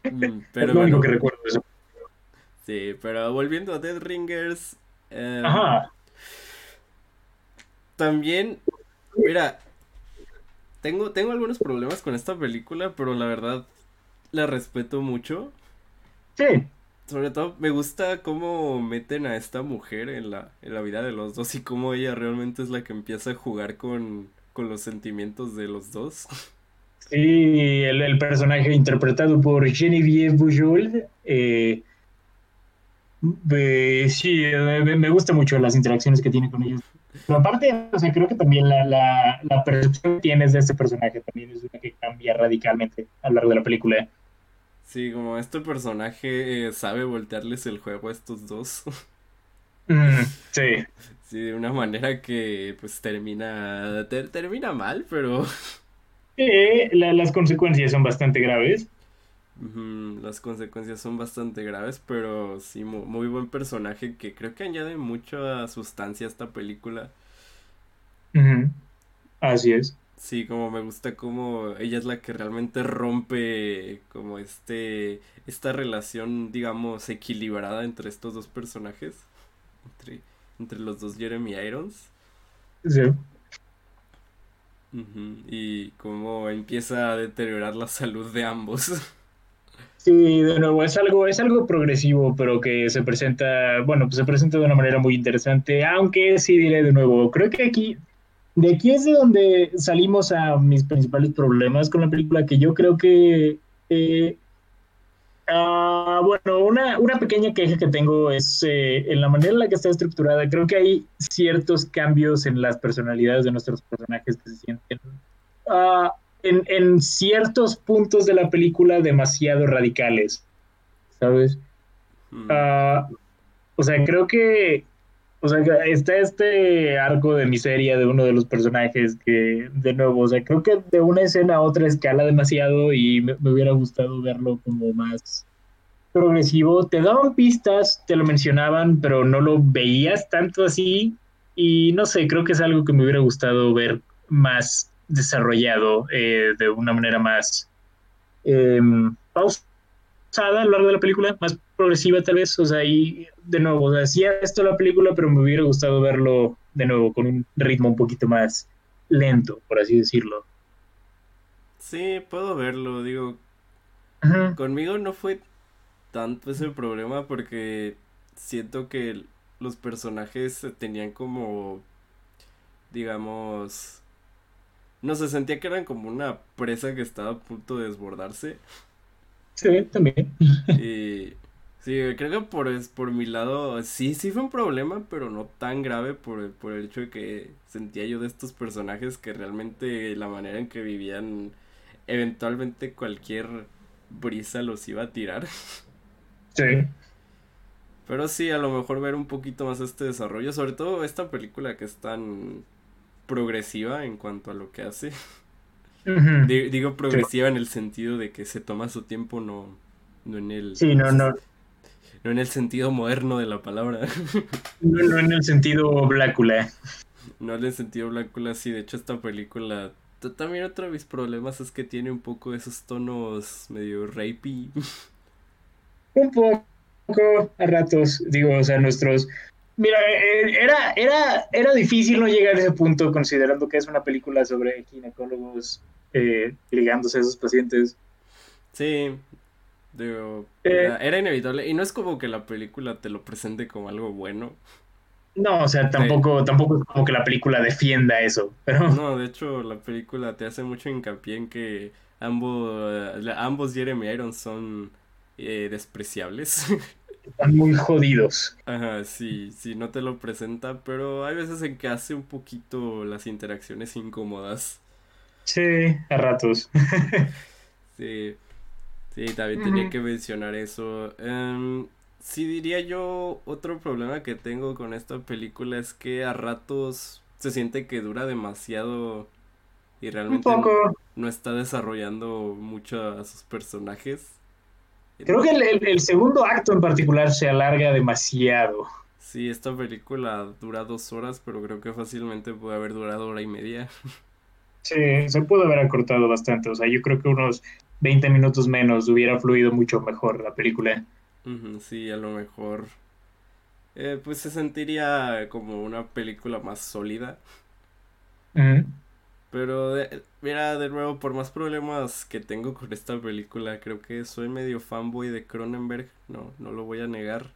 Mm, Es Pero lo único bueno, que recuerdo eso. sí, pero volviendo a Dead Ringers, eh, Ajá. también, mira, tengo, tengo algunos problemas con esta película, pero la verdad la respeto mucho. Sí. Sobre todo me gusta cómo meten a esta mujer en la, en la vida de los dos y cómo ella realmente es la que empieza a jugar con, con los sentimientos de los dos. Sí, el, el personaje interpretado por Genevieve Bujold. eh, eh, sí, me, me gusta mucho las interacciones que tiene con ellos. Pero aparte, o sea, creo que también la, la, la percepción que tienes de este personaje también es una que cambia radicalmente a lo largo de la película. Sí, como este personaje eh, sabe voltearles el juego a estos dos. Mm, sí, Sí, de una manera que pues termina, ter- termina mal, pero La- las consecuencias son bastante graves. las consecuencias son bastante graves, pero sí, mu- muy buen personaje que creo que añade mucha sustancia a esta película. Así es. Sí, como me gusta como ella es la que realmente rompe como este esta relación, digamos, equilibrada entre estos dos personajes, entre, entre los dos Jeremy Irons. Sí. Y cómo empieza a deteriorar la salud de ambos. Sí, de nuevo, es algo, es algo progresivo, pero que se presenta, bueno, pues se presenta de una manera muy interesante, aunque sí diré de nuevo, creo que aquí, de aquí es de donde salimos a mis principales problemas con la película, que yo creo que, eh, ah, bueno, una, una pequeña queja que tengo es eh, en la manera en la que está estructurada, creo que hay ciertos cambios en las personalidades de nuestros personajes que se sienten... ah, en, en ciertos puntos de la película demasiado radicales, ¿sabes? Mm, Ah, o sea, creo que, o sea, está este arco de miseria de uno de los personajes que, de nuevo, o sea, creo que de una escena a otra escala demasiado y me, me hubiera gustado verlo como más progresivo. Te daban pistas, te lo mencionaban, pero no lo veías tanto así y no sé, creo que es algo que me hubiera gustado ver más desarrollado eh, de una manera más eh, pausada a lo largo de la película, más progresiva tal vez, o sea, y de nuevo, o sea, hacía esto la película, pero me hubiera gustado verlo de nuevo con un ritmo un poquito más lento, por así decirlo. Sí, puedo verlo, digo, conmigo no fue tanto ese problema porque siento que los personajes tenían como, digamos, no sé, sentía que eran como una presa que estaba a punto de desbordarse. Sí, también. Y sí, creo que por, es- por mi lado, sí, sí fue un problema, pero no tan grave por, el- por el hecho de que sentía yo de estos personajes que realmente la manera en que vivían, eventualmente cualquier brisa los iba a tirar. Sí. Pero sí, a lo mejor ver un poquito más este desarrollo, sobre todo esta película que es tan progresiva en cuanto a lo que hace. Digo progresiva en el sentido de que se toma su tiempo, no, no en el, Sí, no, no, no en el sentido moderno de la palabra. no, no en el sentido Blácula. No en el sentido Blácula, sí, de hecho esta película, también otro de mis problemas es que tiene un poco esos tonos medio rapey. Un poco a ratos, digo, o sea, nuestros... Mira, eh, era, era, era difícil no llegar a ese punto considerando que es una película sobre ginecólogos eh, ligándose a esos pacientes. Sí, digo, Eh. era, inevitable. Y no es como que la película te lo presente como algo bueno. No, o sea, tampoco, tampoco es como que la película defienda eso, pero No, de hecho, la película te hace mucho hincapié en que ambos, ambos Jeremy Irons son eh, despreciables. están muy jodidos. Ajá, sí, sí, no te lo presenta, pero hay veces en que hace un poquito las interacciones incómodas. Sí, a ratos. Sí, sí, también tenía que mencionar eso. Em, sí, diría yo, otro problema que tengo con esta película es que a ratos se siente que dura demasiado y Un realmente poco. no está desarrollando mucho a sus personajes. Creo que el, el- el segundo acto en particular se alarga demasiado. Sí, esta película dura dos horas, pero creo que fácilmente puede haber durado hora y media. Sí, se pudo haber acortado bastante. O sea, yo creo que unos 20 minutos menos hubiera fluido mucho mejor la película. Sí, a lo mejor. eh, pues se sentiría como una película más sólida. Pero, de- mira, de nuevo, por más problemas que tengo con esta película, creo que soy medio fanboy de Cronenberg. No, no lo voy a negar.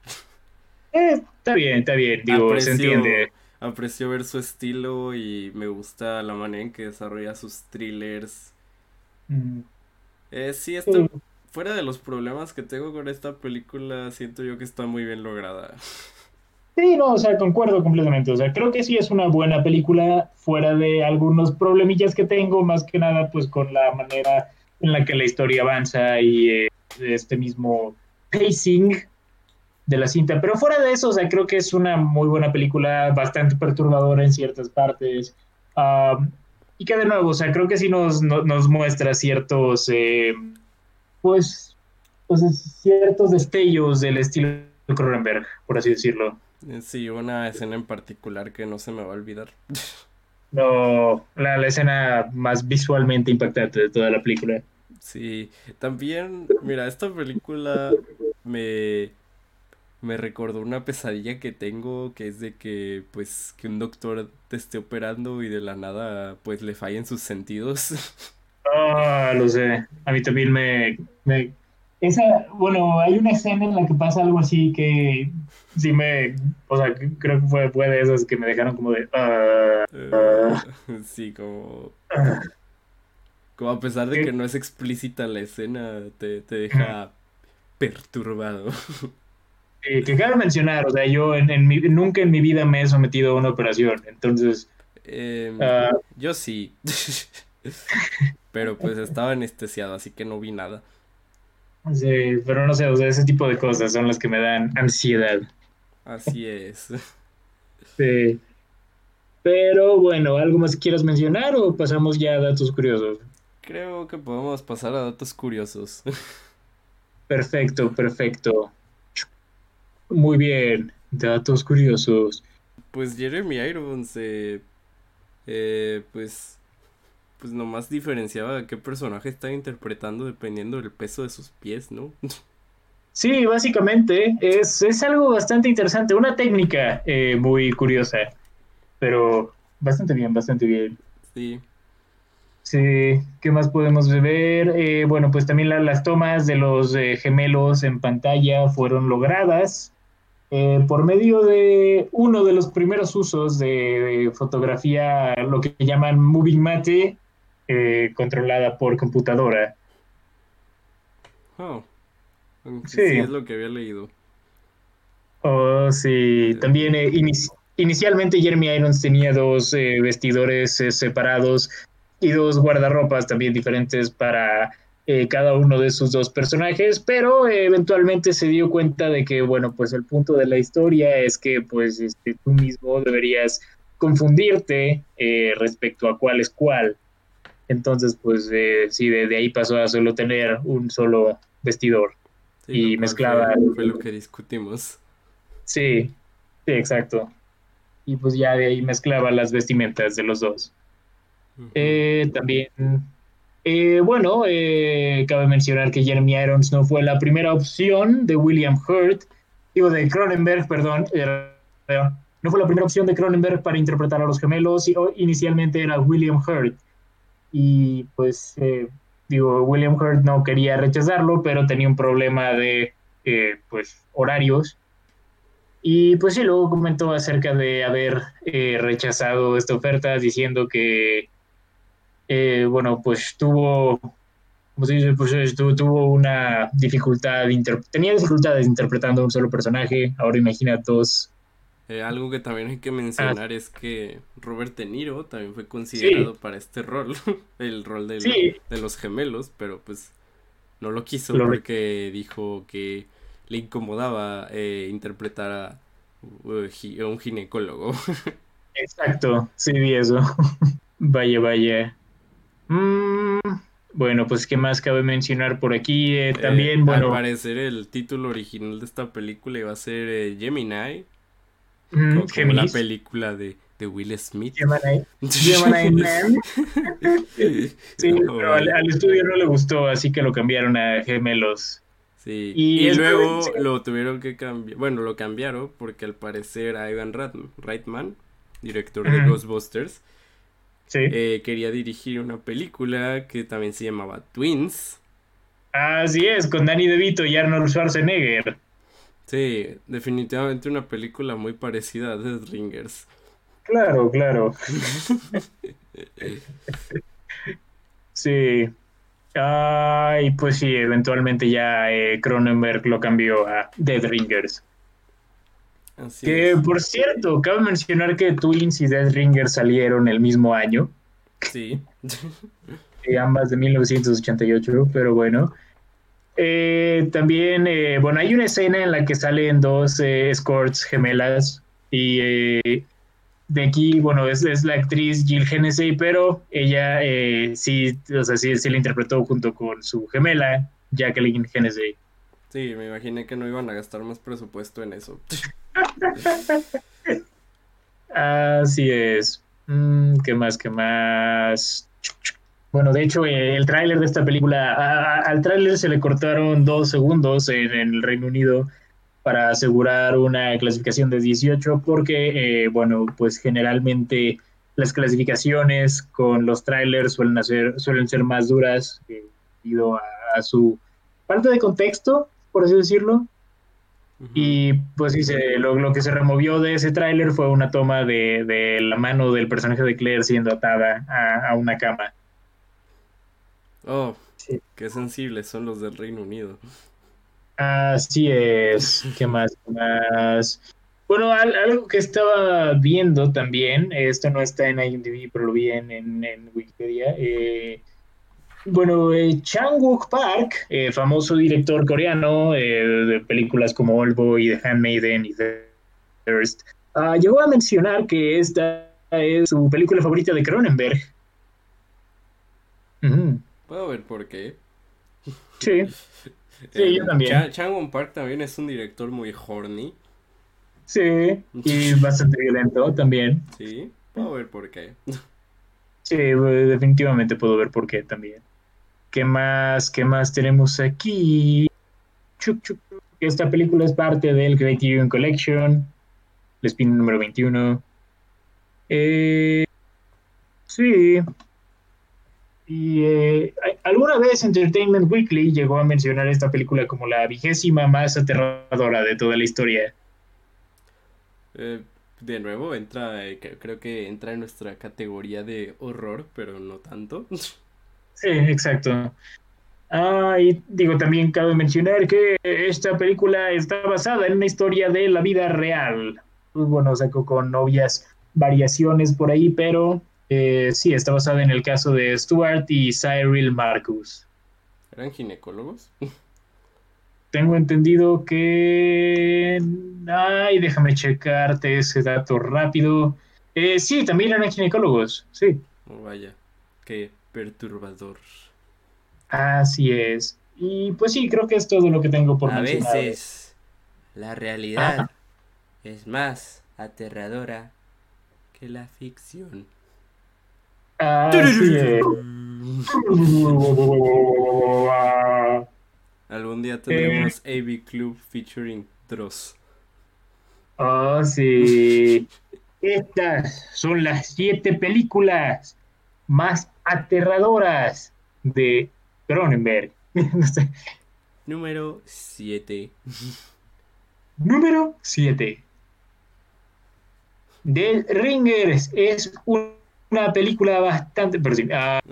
Eh, está bien, está bien. Digo, se Aprecio, entiende. aprecio ver su estilo y me gusta la manera en que desarrolla sus thrillers. Eh, sí, esto, Sí. fuera de los problemas que tengo con esta película, siento yo que está muy bien lograda. Sí, no, o sea, concuerdo completamente. O sea, creo que sí es una buena película, fuera de algunos problemillas que tengo, más que nada, pues con la manera en la que la historia avanza y eh, este mismo pacing de la cinta. Pero fuera de eso, o sea, creo que es una muy buena película, bastante perturbadora en ciertas partes. Um, y que de nuevo, o sea, creo que sí nos, no- nos muestra ciertos, eh, pues, pues, ciertos destellos del estilo de Cronenberg, por así decirlo. Eh, Sí, una escena en particular que no se me va a olvidar. No, la, la escena más visualmente impactante de toda la película. Sí, también, mira, esta película me, me recordó una pesadilla que tengo, que es de que, pues, que un doctor te esté operando y de la nada, pues, le fallen sus sentidos. Ah, lo sé. A mí también me, me, esa, bueno, hay una escena en la que pasa algo así que sí me, o sea, creo que fue, fue de esas que me dejaron como de, ah, ah, Eh, sí, como, ah. como a pesar de ¿Qué? que no es explícita la escena, te, te deja perturbado. Eh, que cabe mencionar, o sea, yo en, en mi- nunca en mi vida me he sometido a una operación, entonces, Em, ah, yo sí. Pero pues estaba anestesiado, así que no vi nada. sí, pero no sé, o sea, ese tipo de cosas son las que me dan ansiedad. Así es. Sí. Pero bueno, ¿algo más quieras mencionar o pasamos ya a datos curiosos? Creo que podemos pasar a datos curiosos. Perfecto, perfecto. Muy bien, datos curiosos. Pues Jeremy Irons, eh, eh, pues, pues nomás diferenciaba qué personaje estaba interpretando dependiendo del peso de sus pies, ¿no? Sí, básicamente es, es algo bastante interesante, una técnica eh, muy curiosa, pero bastante bien, bastante bien. Sí. Sí, ¿qué más podemos ver? Eh, bueno, pues también la- las tomas de los eh, gemelos en pantalla fueron logradas eh, por medio de uno de los primeros usos de, de fotografía, lo que llaman moving mate, eh, controlada por computadora. Oh. Sí. sí es lo que había leído. Oh, sí, también eh, inici- inicialmente Jeremy Irons tenía dos vestidores separados y dos guardarropas también diferentes para eh, cada uno de sus dos personajes, pero eh, eventualmente se dio cuenta de que, bueno, pues el punto de la historia es que pues este, tú mismo deberías confundirte eh, respecto a cuál es cuál. Entonces, pues sí, de, de ahí pasó a solo tener un solo vestidor. Sí, Y mezclaba- Fue, fue lo que discutimos. Sí, sí, exacto. Y pues ya de ahí mezclaba las vestimentas de los dos. También, eh, bueno, eh, cabe mencionar que Jeremy Irons no fue la primera opción de William Hurt, digo, de Cronenberg, perdón, era- no fue la primera opción de Cronenberg para interpretar a los gemelos, inicialmente era William Hurt. Y pues, eh, digo, William Hurt no quería rechazarlo, pero tenía un problema de, eh, pues, horarios. Y pues sí, luego comentó acerca de haber eh, rechazado esta oferta diciendo que, eh, bueno, pues tuvo, ¿cómo se dice? Pues eh, tuvo, tuvo una dificultad, inter- tenía dificultades interpretando un solo personaje, ahora imagina dos. Eh, algo que también hay que mencionar Ah. es que Robert De Niro también fue considerado para este rol, el rol del- Sí. de los gemelos, pero pues no lo quiso Lo porque dijo que le incomodaba eh, interpretar a, uh, a un ginecólogo. Exacto, sí vi eso. vaya, vaya. Mm, bueno, pues qué más cabe mencionar por aquí. Eh, también, Eh, bueno, Al parecer el título original de esta película iba a ser eh, Gemini, mm, como la película de, de Will Smith. Gemini, Gemini Man. Sí, Oh, pero al, al estudio no le gustó, así que lo cambiaron a gemelos. Sí, Y luego sí. lo tuvieron que cambiar, bueno, lo cambiaron porque al parecer a Ivan Reitman, director de. Ghostbusters, Sí. eh, quería dirigir una película que también se llamaba Twins. Así es, con Danny DeVito y Arnold Schwarzenegger. Sí, definitivamente una película muy parecida a Death Ringers. Claro, claro. Sí. Ay, pues sí, eventualmente ya eh, Cronenberg lo cambió a Dead Ringers. Así Que es. por cierto, cabe mencionar que Twins y Dead Ringers salieron el mismo año, Sí. eh, ambas de 1988, pero bueno. Eh, también, eh, bueno, hay una escena en la que salen dos eh, escorts gemelas y eh, de aquí, bueno, es, es la actriz Jill Hennessy, pero ella eh, sí, o sea, sí, sí la interpretó junto con su gemela, Jacqueline Hennessy. Sí, me imaginé que no iban a gastar más presupuesto en eso. Así es. Mm, ¿qué más? ¿Qué más? Bueno, de hecho, eh, el tráiler de esta película, al tráiler se le cortaron dos segundos en, el Reino Unido para asegurar una clasificación de 18, porque, eh, bueno, pues generalmente las clasificaciones con los trailers suelen, hacer, suelen ser más duras eh, debido a, a su falta de contexto, por así decirlo. Y pues sí, se- lo, lo que se removió de ese tráiler fue una toma de, de la mano del personaje de Claire siendo atada a, a una cama. Oh, Sí. qué sensibles son los del Reino Unido. Así es. ¿Qué más? ¿Qué más? Bueno, al- algo que estaba viendo también, esto no está en IMDb, pero lo vi en, en- en Wikipedia. eh, bueno, eh, Chang-wook Park, eh, famoso director coreano eh, de películas como Oldboy, The Handmaiden y The Thirst, ah, llegó a mencionar que esta es su película favorita de Cronenberg. Puedo ver por qué. Sí, Sí, yo también. Cha- Chang-won Park también es un director muy horny. sí, y bastante violento también. Sí, puedo ver por qué. Sí, eh, definitivamente puedo ver por qué también. ¿Qué más? ¿Qué más tenemos aquí? Esta película es parte del Criterion Collection, el spin número 21. Eh, sí. Y eh, alguna vez Entertainment Weekly llegó a mencionar esta película como la vigésima más aterradora de toda la historia. Eh, de nuevo, entra, creo que entra en nuestra categoría de horror, pero no tanto. Sí, exacto. Ah, y digo, también cabe mencionar que esta película está basada en una historia de la vida real. Pues, Bueno, o sea, co- con obvias variaciones por ahí, pero eh, sí, está basada en el caso de Stuart y Cyril Marcus. ¿Eran ginecólogos? Tengo entendido que... Ay, déjame checarte ese dato rápido. Eh, sí, también eran ginecólogos, sí. Oh, vaya, qué perturbador. Así es. Y pues sí, creo que es todo lo que tengo por A mencionar. veces la realidad es más aterradora que la ficción. Así es. Algún día tendremos AV Club featuring Dross. Oh, sí. Estas son las siete películas más aterradoras de Cronenberg. No sé. Número 7. Número 7. The Ringers es una película bastante... Pero sí,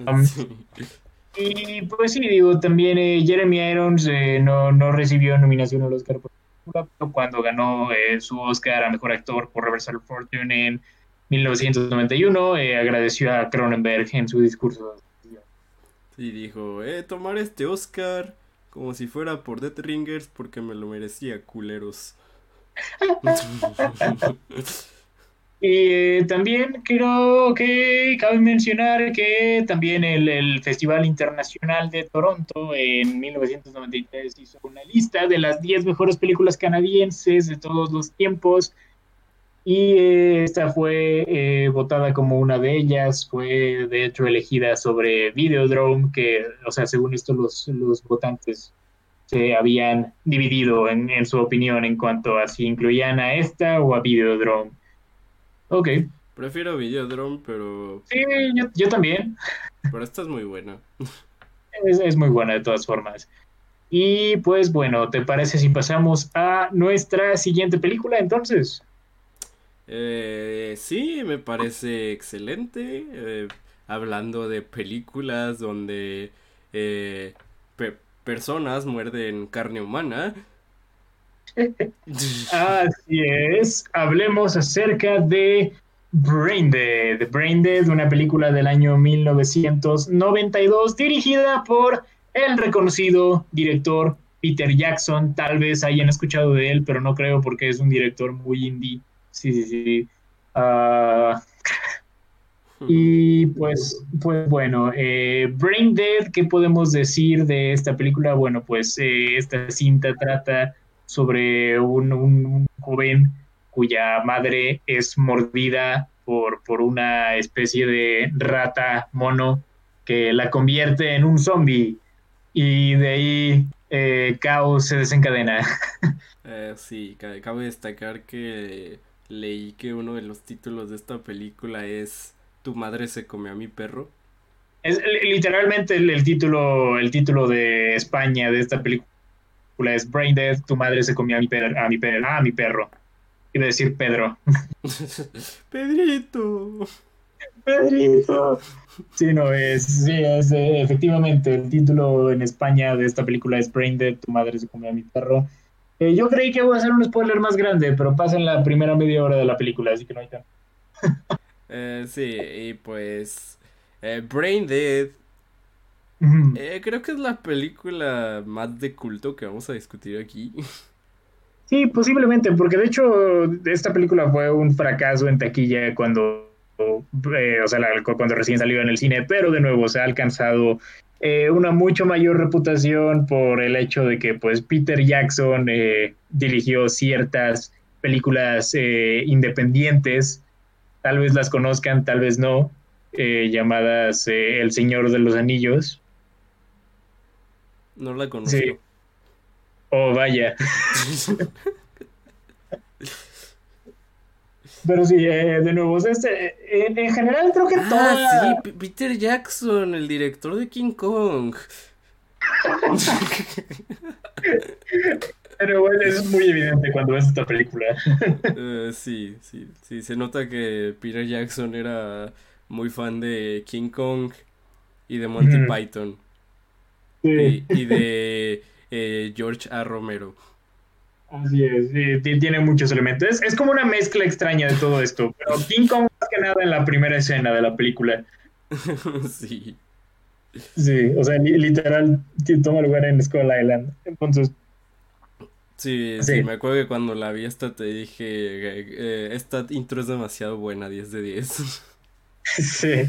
um, Y pues sí, digo, también eh, Jeremy Irons eh, no, no recibió nominación al Oscar por película, pero cuando ganó eh, su Oscar a Mejor Actor por Reversal Fortune en 1991, eh, agradeció a Cronenberg en su discurso. Y dijo, eh, tomar este Oscar como si fuera por Death Ringers porque me lo merecía, culeros. Y eh, también creo que cabe mencionar que también el, el Festival Internacional de Toronto en 1993 hizo una lista de las 10 mejores películas canadienses de todos los tiempos y eh, esta fue eh, votada como una de ellas, fue de hecho elegida sobre Videodrome, que, o sea, según esto los, los votantes se habían dividido en, en su opinión en cuanto a si incluían a esta o a Videodrome. Ok, Prefiero Videodrome, pero, sí, yo, yo también. pero esta es muy buena. Es, es muy buena de todas formas. Y pues bueno, ¿te parece si pasamos a nuestra siguiente película entonces? Eh, sí, me parece excelente. eh, hablando de películas donde eh, pe- personas muerden carne humana. Así es, hablemos acerca de Brain Dead. Brain Dead, una película del año 1992 dirigida por el reconocido director Peter Jackson. Tal vez hayan escuchado de él, pero no creo porque es un director muy indie. Sí, sí, sí. Ah, y pues, pues bueno, eh, Brain Dead, ¿qué podemos decir de esta película? Bueno, pues eh, esta cinta trata sobre un, un- un joven cuya madre es mordida por, por una especie de rata mono que la convierte en un zombie y de ahí eh, caos se desencadena. Eh, sí, ca- cabe destacar que leí que uno de los títulos de esta película es Tu madre se come a mi perro. Es li- literalmente el, el título, el título de, España de esta película es Brain Dead, tu madre se comió a mi, per- a mi, per- a mi perro. Iba a decir Pedro. Pedrito. Pedrito. Sí, no, es, sí, es eh, efectivamente el título en España de esta película es Brain Dead, tu madre se comió a mi perro. Eh, yo creí que iba a ser un spoiler más grande, pero pasa en la primera media hora de la película, así que no hay tanto. Eh, sí, y pues. eh, Brain Dead. Eh, creo que es la película más de culto que vamos a discutir aquí. Sí, posiblemente, porque de hecho esta película fue un fracaso en taquilla cuando, eh, o sea, la- cuando recién salió en el cine, pero de nuevo se ha alcanzado eh, una mucho mayor reputación por el hecho de que pues Peter Jackson eh, dirigió ciertas películas eh, independientes, tal vez las conozcan, tal vez no, llamadas El Señor de los Anillos. No la conozco. Sí. Oh, vaya. Pero sí, eh, de nuevo, este, en, en general creo que Ah, toda... sí, Peter Jackson, el director de King Kong. Pero bueno, es muy evidente cuando ves esta película. Eh, sí, sí, sí, se nota que Peter Jackson era muy fan de King Kong y de Monty. Python Sí, y, y de eh, George A. Romero. Así es, sí, tiene muchos elementos. Es, es como una mezcla extraña de todo esto, pero King Kong más que nada en la primera escena de la película. Sí. Sí, o sea, li- literal toma lugar en Skull Island. Entonces, Sí, sí, Sí. me acuerdo que cuando la vi esta te dije, eh, eh, esta intro es demasiado buena, 10 de 10. Sí.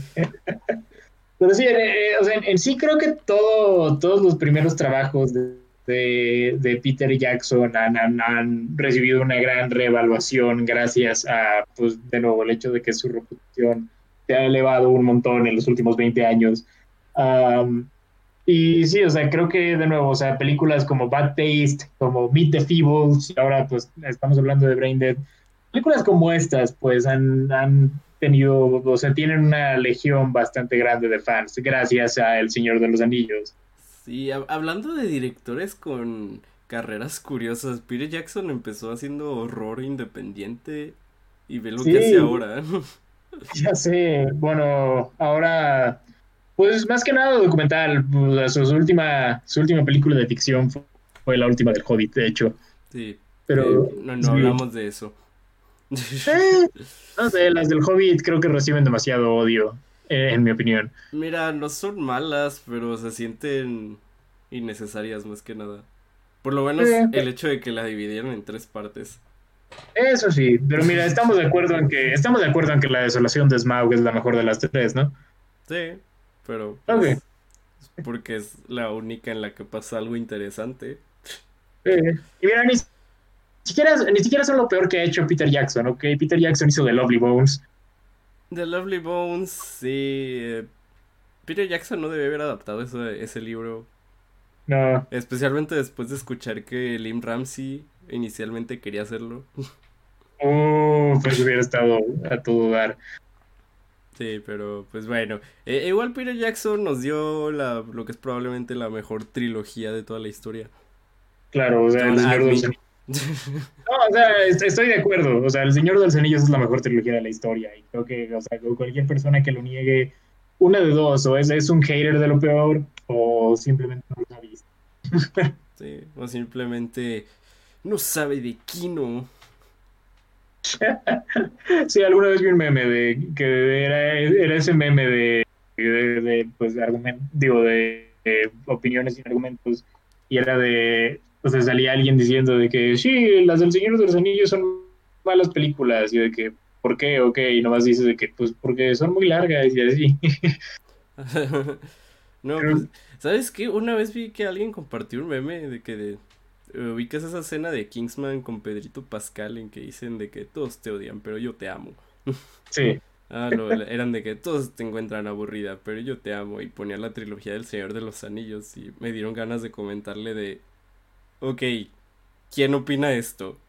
Pero sí, eh, o sea, en, en sí creo que todo, todos los primeros trabajos de, de- Peter Jackson han, han- recibido una gran reevaluación gracias a, pues, de nuevo, el hecho de que su reputación se ha elevado un montón en los últimos 20 años. Am, y sí, o sea, creo que de nuevo, o sea, películas como Bad Taste, como Meet the Feebles, y ahora pues estamos hablando de Brain Dead, películas como estas, pues han, han tenido, o sea, tienen una legión bastante grande de fans, gracias a El Señor de los Anillos. Sí, hab- hablando de directores con carreras curiosas, Peter Jackson empezó haciendo horror independiente y ve lo que hace ahora. Ya sé, bueno, ahora, pues más que nada documental, pues, su, su última, su última película de ficción fue, fue la última del Hobbit, de hecho, Sí, pero... eh, no, no sí. hablamos de eso. Eh, no sé, las del Hobbit creo que reciben demasiado odio, eh, en mi opinión. Mira, no son malas, pero se sienten innecesarias más que nada. Por lo menos Eh. el hecho de que la dividieron en tres partes. Eso sí, pero mira, estamos de acuerdo en que estamos de acuerdo en que la desolación de Smaug es la mejor de las tres, ¿no? Sí, pero Ok. pues, porque es la única en la que pasa algo interesante. Eh, y mira, ni siquiera, ni siquiera son lo peor que ha hecho Peter Jackson, ¿ok? Peter Jackson hizo The Lovely Bones. The Lovely Bones, sí. eh, Peter Jackson no debe haber adaptado ese, ese libro. No, Especialmente después de escuchar que Lim Ramsey inicialmente quería hacerlo. uh, pues hubiera estado a todo dar. Sí, pero pues bueno. Eh, igual Peter Jackson nos dio la, lo que es probablemente la mejor trilogía de toda la historia. Claro, o sea, El Señor de los Anillos. No, o sea, est- estoy de acuerdo. O sea, El Señor de los Anillos es la mejor trilogía de la historia. Y creo que, o sea, cualquier persona que lo niegue, una de dos, o es, es un hater de lo peor, o simplemente no lo ha visto. Sí, o simplemente no sabe de Kino. Sí, alguna vez vi un meme de que era, era ese meme de, de, de, pues, de argumen- digo, de, de opiniones y argumentos, y era de, o sea, salía alguien diciendo de que sí, las del Señor de los Anillos son malas películas, y de que, ¿por qué? Ok, y nomás dices de que, pues, porque son muy largas y así. No, Pero- pues, ¿sabes qué? Una vez vi que alguien compartió un meme de que de, eh, ubicas esa escena de Kingsman con Pedrito Pascal en que dicen de que todos te odian, pero yo te amo. Sí, Ah, no, eran de que todos te encuentran aburrida, pero yo te amo. Y ponía la trilogía del Señor de los Anillos y me dieron ganas de comentarle de, ok, ¿quién opina esto?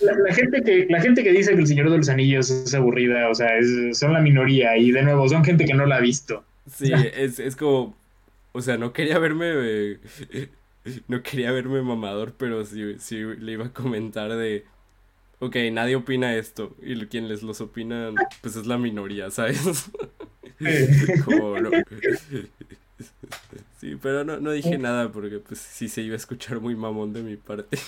la, la gente que, la gente que dice que El Señor de los Anillos es aburrida, o sea, es- son la minoría, y de nuevo, son gente que no la ha visto. Sí, es, es como, O sea, no quería verme. eh, no quería verme mamador, pero sí, sí le iba a comentar de. Ok, nadie opina esto. Y quien les los opina, pues es la minoría, ¿sabes? Como no. Sí, pero no, no dije nada porque pues sí se iba a escuchar muy mamón de mi parte.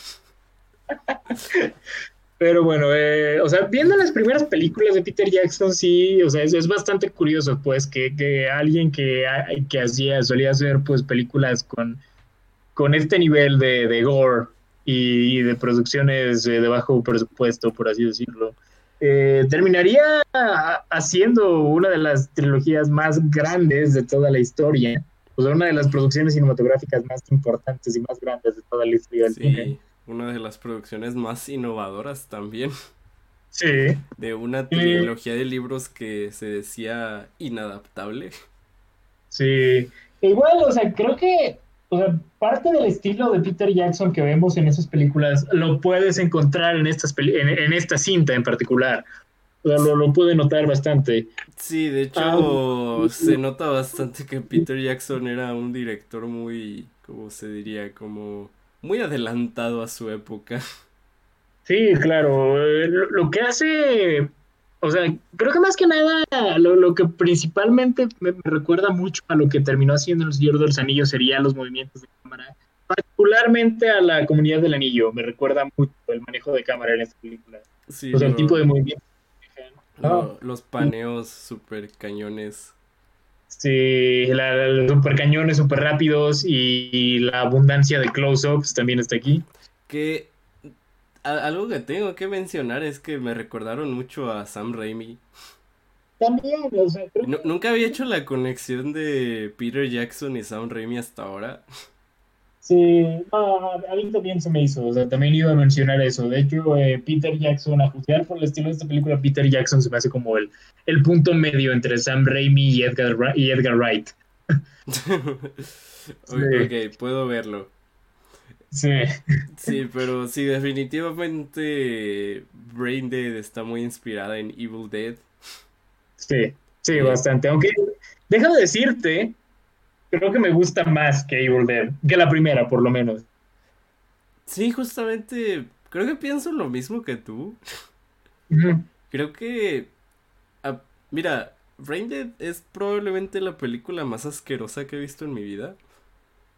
Pero bueno, eh, o sea, viendo las primeras películas de Peter Jackson, sí, o sea, es, es bastante curioso, pues, que, que alguien que, que hacía, solía hacer, pues, películas con, con este nivel de, de gore y, de producciones eh, de bajo presupuesto, por así decirlo, eh, terminaría haciendo una de las trilogías más grandes de toda la historia, o sea, una de las producciones cinematográficas más importantes y más grandes de toda la historia del cine. Sí, una de las producciones más innovadoras también. Sí. De una trilogía de libros que se decía inadaptable. Sí, igual, o sea, creo que o sea, parte del estilo de Peter Jackson que vemos en esas películas lo puedes encontrar en, estas peli- en, en esta cinta en particular. O sea, lo, lo pude notar bastante. Sí, de hecho, Ah, se nota bastante que Peter Jackson era un director muy, ¿cómo se diría? Como muy adelantado a su época. Sí, claro. lo que hace, o sea, creo que más que nada, lo, lo que principalmente me, me recuerda mucho a lo que terminó haciendo El Señor de los Anillos sería los movimientos de cámara, particularmente a la comunidad del anillo. Me recuerda mucho el manejo de cámara en esta película. Sí, O sea, el tipo de movimiento. lo- los paneos super cañones. Sí, la, la- los super cañones super rápidos y, y la abundancia de close-ups también está aquí. Que algo que tengo que mencionar es que me recordaron mucho a Sam Raimi. También, o sea, creo nunca había hecho la conexión de Peter Jackson y Sam Raimi hasta ahora. Sí, no, a mí también se me hizo, o sea, también iba a mencionar eso. De hecho, eh, Peter Jackson, a juzgar por el estilo de esta película, Peter Jackson se me hace como el, el punto medio entre Sam Raimi y Edgar, y Edgar Wright. Ok, ok, puedo verlo. Sí, Sí, pero sí, definitivamente Brain Dead está muy inspirada en Evil Dead. sí, sí, bastante. Aunque, déjame decirte, creo que me gusta más que Evil Dead, que la primera, por lo menos. Sí, justamente, creo que pienso lo mismo que tú. Creo que, mira, Brain Dead es probablemente la película más asquerosa que he visto en mi vida.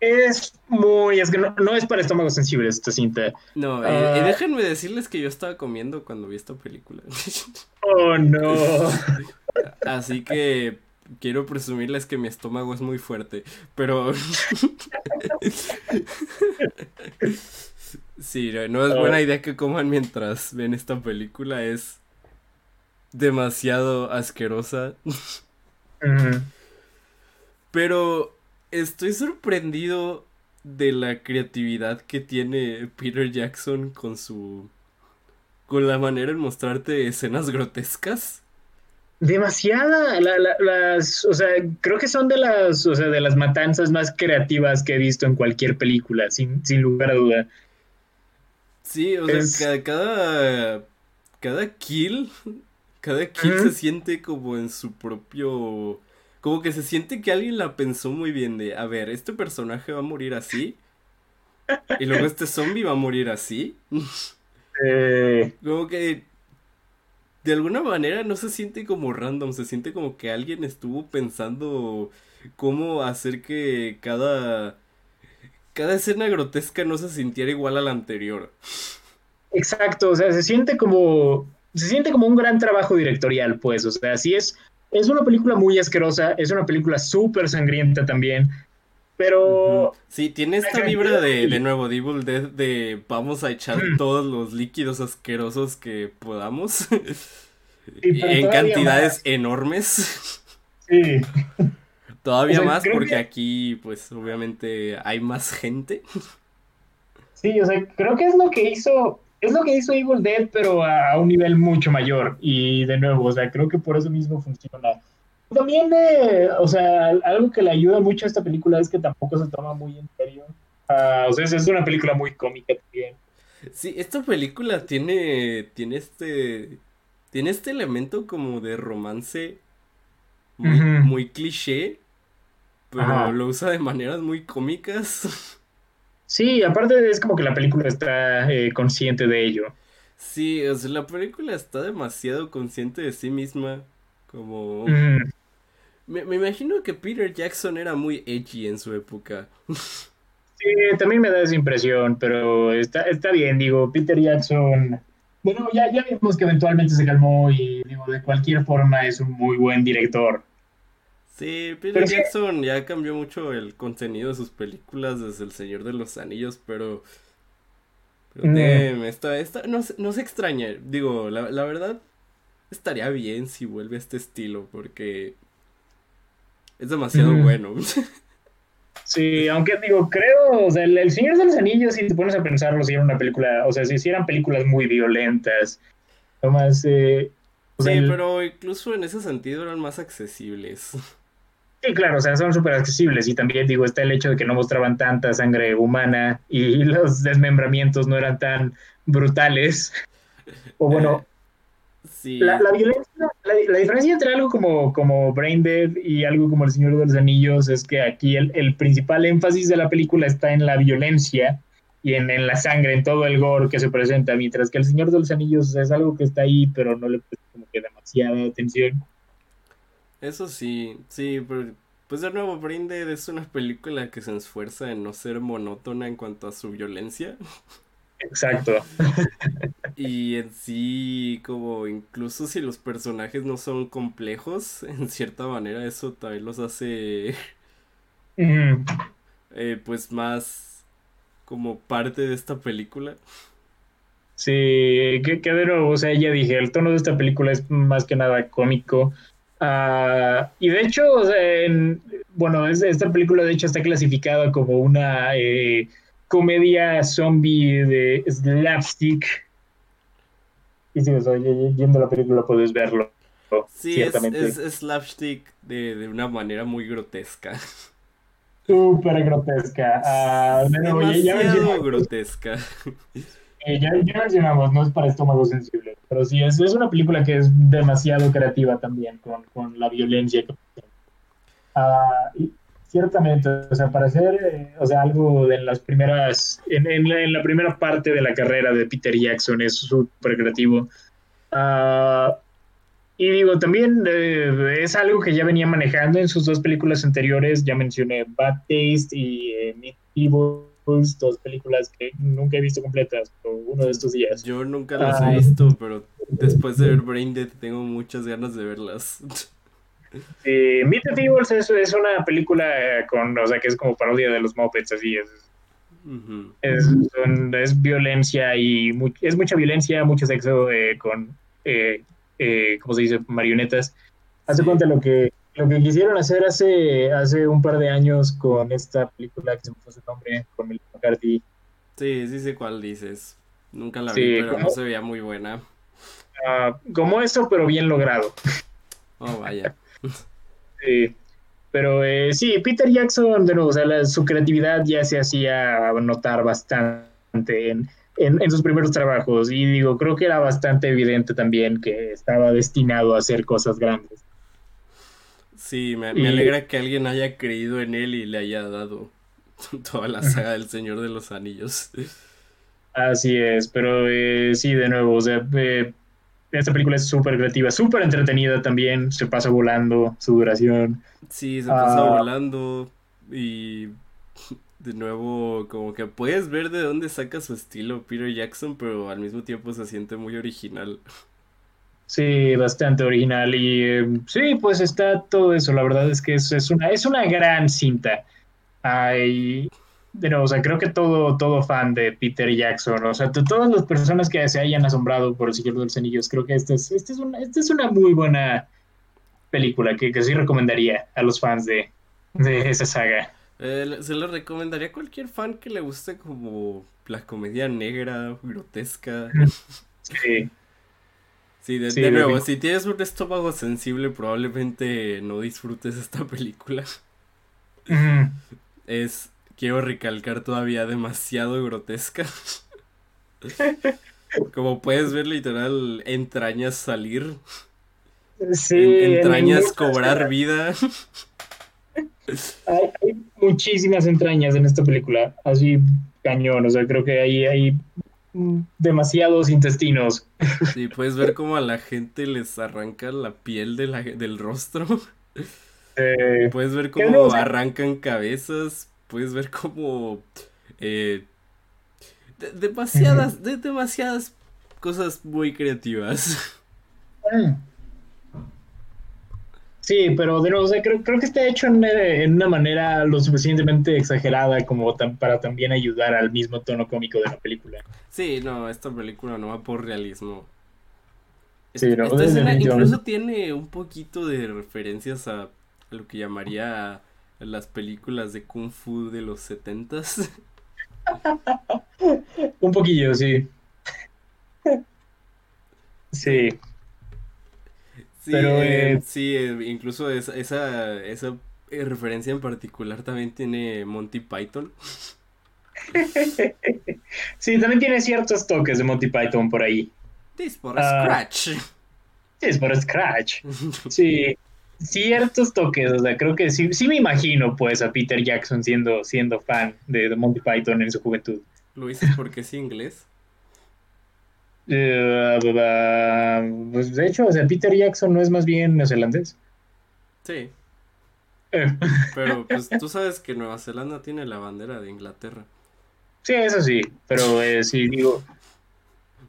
Es muy, es que no, no es para estómagos sensibles esta cinta. No, y- y, Ah. déjenme decirles que yo estaba comiendo cuando vi esta película. Oh, no. Así que quiero presumirles que mi estómago es muy fuerte, pero... Sí, no- no es buena idea que coman mientras ven esta película, es demasiado asquerosa. Ujú. Pero estoy sorprendido de la creatividad que tiene Peter Jackson con su... con la manera en mostrarte escenas grotescas. Demasiada, la- la- las, o sea, creo que son de las, o sea, de las matanzas más creativas que he visto en cualquier película, sin, sin lugar a duda. Sí, o sea, Es- cada, cada kill, cada kill se siente como en su propio, como que se siente que alguien la pensó muy bien de, a ver, este personaje va a morir así, y luego este zombie va a morir así, Eh, como que de alguna manera no se siente como random, se siente como que alguien estuvo pensando cómo hacer que cada, cada escena grotesca no se sintiera igual a la anterior. exacto, o sea, se siente como, se siente como un gran trabajo directorial, pues, o sea, sí es, es una película muy asquerosa, es una película súper sangrienta también, pero. Sí, tiene esta vibra de, de nuevo, de Evil Dead, de vamos a echar todos los líquidos asquerosos que podamos. Sí, en cantidades más. enormes. sí, Todavía O sea, más porque que- aquí, pues, obviamente hay más gente. sí, o sea, creo que es lo que hizo, es lo que hizo Evil Dead, pero a, un nivel mucho mayor, y de nuevo, o sea, creo que por eso mismo funciona. También, eh, o sea, algo que le ayuda mucho a esta película es que tampoco se toma muy en serio. Ah, o sea, es- una película muy cómica también. Sí, esta película tiene, tiene este, tiene este elemento como de romance muy, Ujú. muy cliché, pero Ajá. lo usa de maneras muy cómicas. Sí, aparte es como que la película está eh, consciente de ello. Sí, o sea, la película está demasiado consciente de sí misma. Como... Mm, Me, me imagino que Peter Jackson era muy edgy en su época. Sí, también me da esa impresión, pero está, está bien, digo, Peter Jackson, bueno, ya, ya vimos que eventualmente se calmó y digo, de cualquier forma es un muy buen director. Sí, Peter Pero sí- Jackson ya cambió mucho el contenido de sus películas desde El Señor de los Anillos, pero... Pero damn, esta, esta, no, se- no se extraña, digo, la, la verdad estaría bien si vuelve a este estilo, porque es demasiado Mm. bueno. Sí, aunque digo, creo, o sea, el, El Señor de los Anillos, si te pones a pensarlo, si era una película, o sea, si, si eran películas muy violentas, nomás, eh, o sea, Sí, el- pero incluso en ese sentido eran más accesibles. Sí, claro, o sea, son súper accesibles y también digo, está el hecho de que no mostraban tanta sangre humana y los desmembramientos no eran tan brutales. O bueno, Sí, la, la violencia, la, la diferencia entre algo como, como Brain Dead y algo como El Señor de los Anillos es que aquí el, el principal énfasis de la película está en la violencia y en, en la sangre, en todo el gore que se presenta, mientras que El Señor de los Anillos es algo que está ahí, pero no le presta como que demasiada atención. Eso sí, sí, pero pues de nuevo, Brain Dead es una película que se esfuerza en no ser monótona en cuanto a su violencia. Exacto. Y en sí, como incluso si los personajes no son complejos, en cierta manera eso también los hace Mm. eh, pues más como parte de esta película. Sí, de nuevo, o sea, ya dije, el tono de esta película es más que nada cómico. Ah, y de hecho, en- bueno, es- esta película de hecho está clasificada como una eh, comedia zombie de slapstick. Y si y- yendo a la película puedes verlo, Sí, es, ciertamente. es, es slapstick de, de una manera muy grotesca. Súper grotesca. De nuevo, ya, ya grotesca. Eh, ya, ya mencionamos, no es para estómago sensible, pero sí, es, es una película que es demasiado creativa también con, con la violencia que. Ah, y ciertamente, o sea, para hacer eh, o sea, algo de las primeras, en, en la, en la primera parte de la carrera de Peter Jackson es súper creativo. Ah, y digo, también eh, es algo que ya venía manejando en sus dos películas anteriores, ya mencioné Bad Taste y eh, Meet Dos películas que nunca he visto completas, pero uno de estos días. Yo nunca las Ah. he visto, pero después de ver Brain Dead tengo muchas ganas de verlas. Eh, Meet the Feebles es, es una película con, o sea, que es como parodia de los Muppets, así es. Ujú. Es, son- es violencia y mu- es mucha violencia, mucho sexo eh, con, eh, eh, ¿cómo se dice? Marionetas. Hace Sí. cuenta lo que, lo que quisieron hacer hace, hace un par de años con esta película que se me fue su nombre, con Melissa McCarthy. Sí, sí sé cuál dices. Nunca la Sí, vi, pero no se veía muy buena. Ah, como eso, pero bien logrado. Oh, vaya. Sí. Pero eh, sí, Peter Jackson, de nuevo, o sea, la- su creatividad ya se hacía notar bastante en, en, en sus primeros trabajos. Y digo, creo que era bastante evidente también que estaba destinado a hacer cosas grandes. Sí, me, me Y- alegra que alguien haya creído en él y le haya dado toda la saga del Señor de los Anillos. Así es, pero eh, sí, de nuevo, o sea, eh, esta película es súper creativa, súper entretenida también, se pasa volando su duración. Sí, se pasa Ah. volando y de nuevo como que puedes ver de dónde saca su estilo Peter Jackson, pero al mismo tiempo se siente muy original. Sí, bastante original y eh, sí, pues está todo eso. La verdad es que es, es una es una gran cinta. Ay, nuevo, o sea, creo que todo todo fan de Peter Jackson, o sea, todas las personas que se hayan asombrado por el Señor de los Anillos, creo que esta es esta es una esta es una muy buena película que, que sí recomendaría a los fans de, de esa saga. Eh, se lo recomendaría a cualquier fan que le guste como la comedia negra, grotesca. Sí, Sí, de, Sí, de nuevo, si tienes un estómago sensible probablemente no disfrutes esta película. Es, quiero recalcar todavía, demasiado grotesca. Como puedes ver literal entrañas salir, Sí, en- en entrañas cobrar vida. hay, hay muchísimas entrañas en esta película, así cañón, o sea, creo que hay, hay demasiados intestinos. Sí, puedes ver cómo a la gente les arranca la piel de la- del rostro. Eh, Puedes ver ¿Qué cómo no? O sea- arrancan cabezas. Puedes ver cómo. eh, de- demasiadas, de- demasiadas cosas muy creativas. Sí, pero de nuevo, o sea, creo, creo que está hecho en, en una manera lo suficientemente exagerada como tam- para también ayudar al mismo tono cómico de la película. Sí, no, esta película no va por realismo. Sí, Esta- no, esta escena definitivamente. incluso tiene un poquito de referencias a, a lo que llamaría las películas de Kung Fu de los setentas. Un poquillo, sí. Sí, Sí, Pero, eh, eh, sí, eh, incluso esa, esa, esa referencia en particular también tiene Monty Python. sí, también tiene ciertos toques de Monty Python por ahí. This for Ah. Scratch. Sí, es por Scratch. Sí, ciertos toques, o sea, creo que sí, sí me imagino pues a Peter Jackson siendo, siendo fan de, de Monty Python en su juventud. ¿Lo dices porque es inglés? Eh, pues de hecho, o sea, Peter Jackson no es más bien neozelandés. Sí, Eh, pero pues tú sabes que Nueva Zelanda tiene la bandera de Inglaterra. sí, eso sí, pero eh, sí, digo,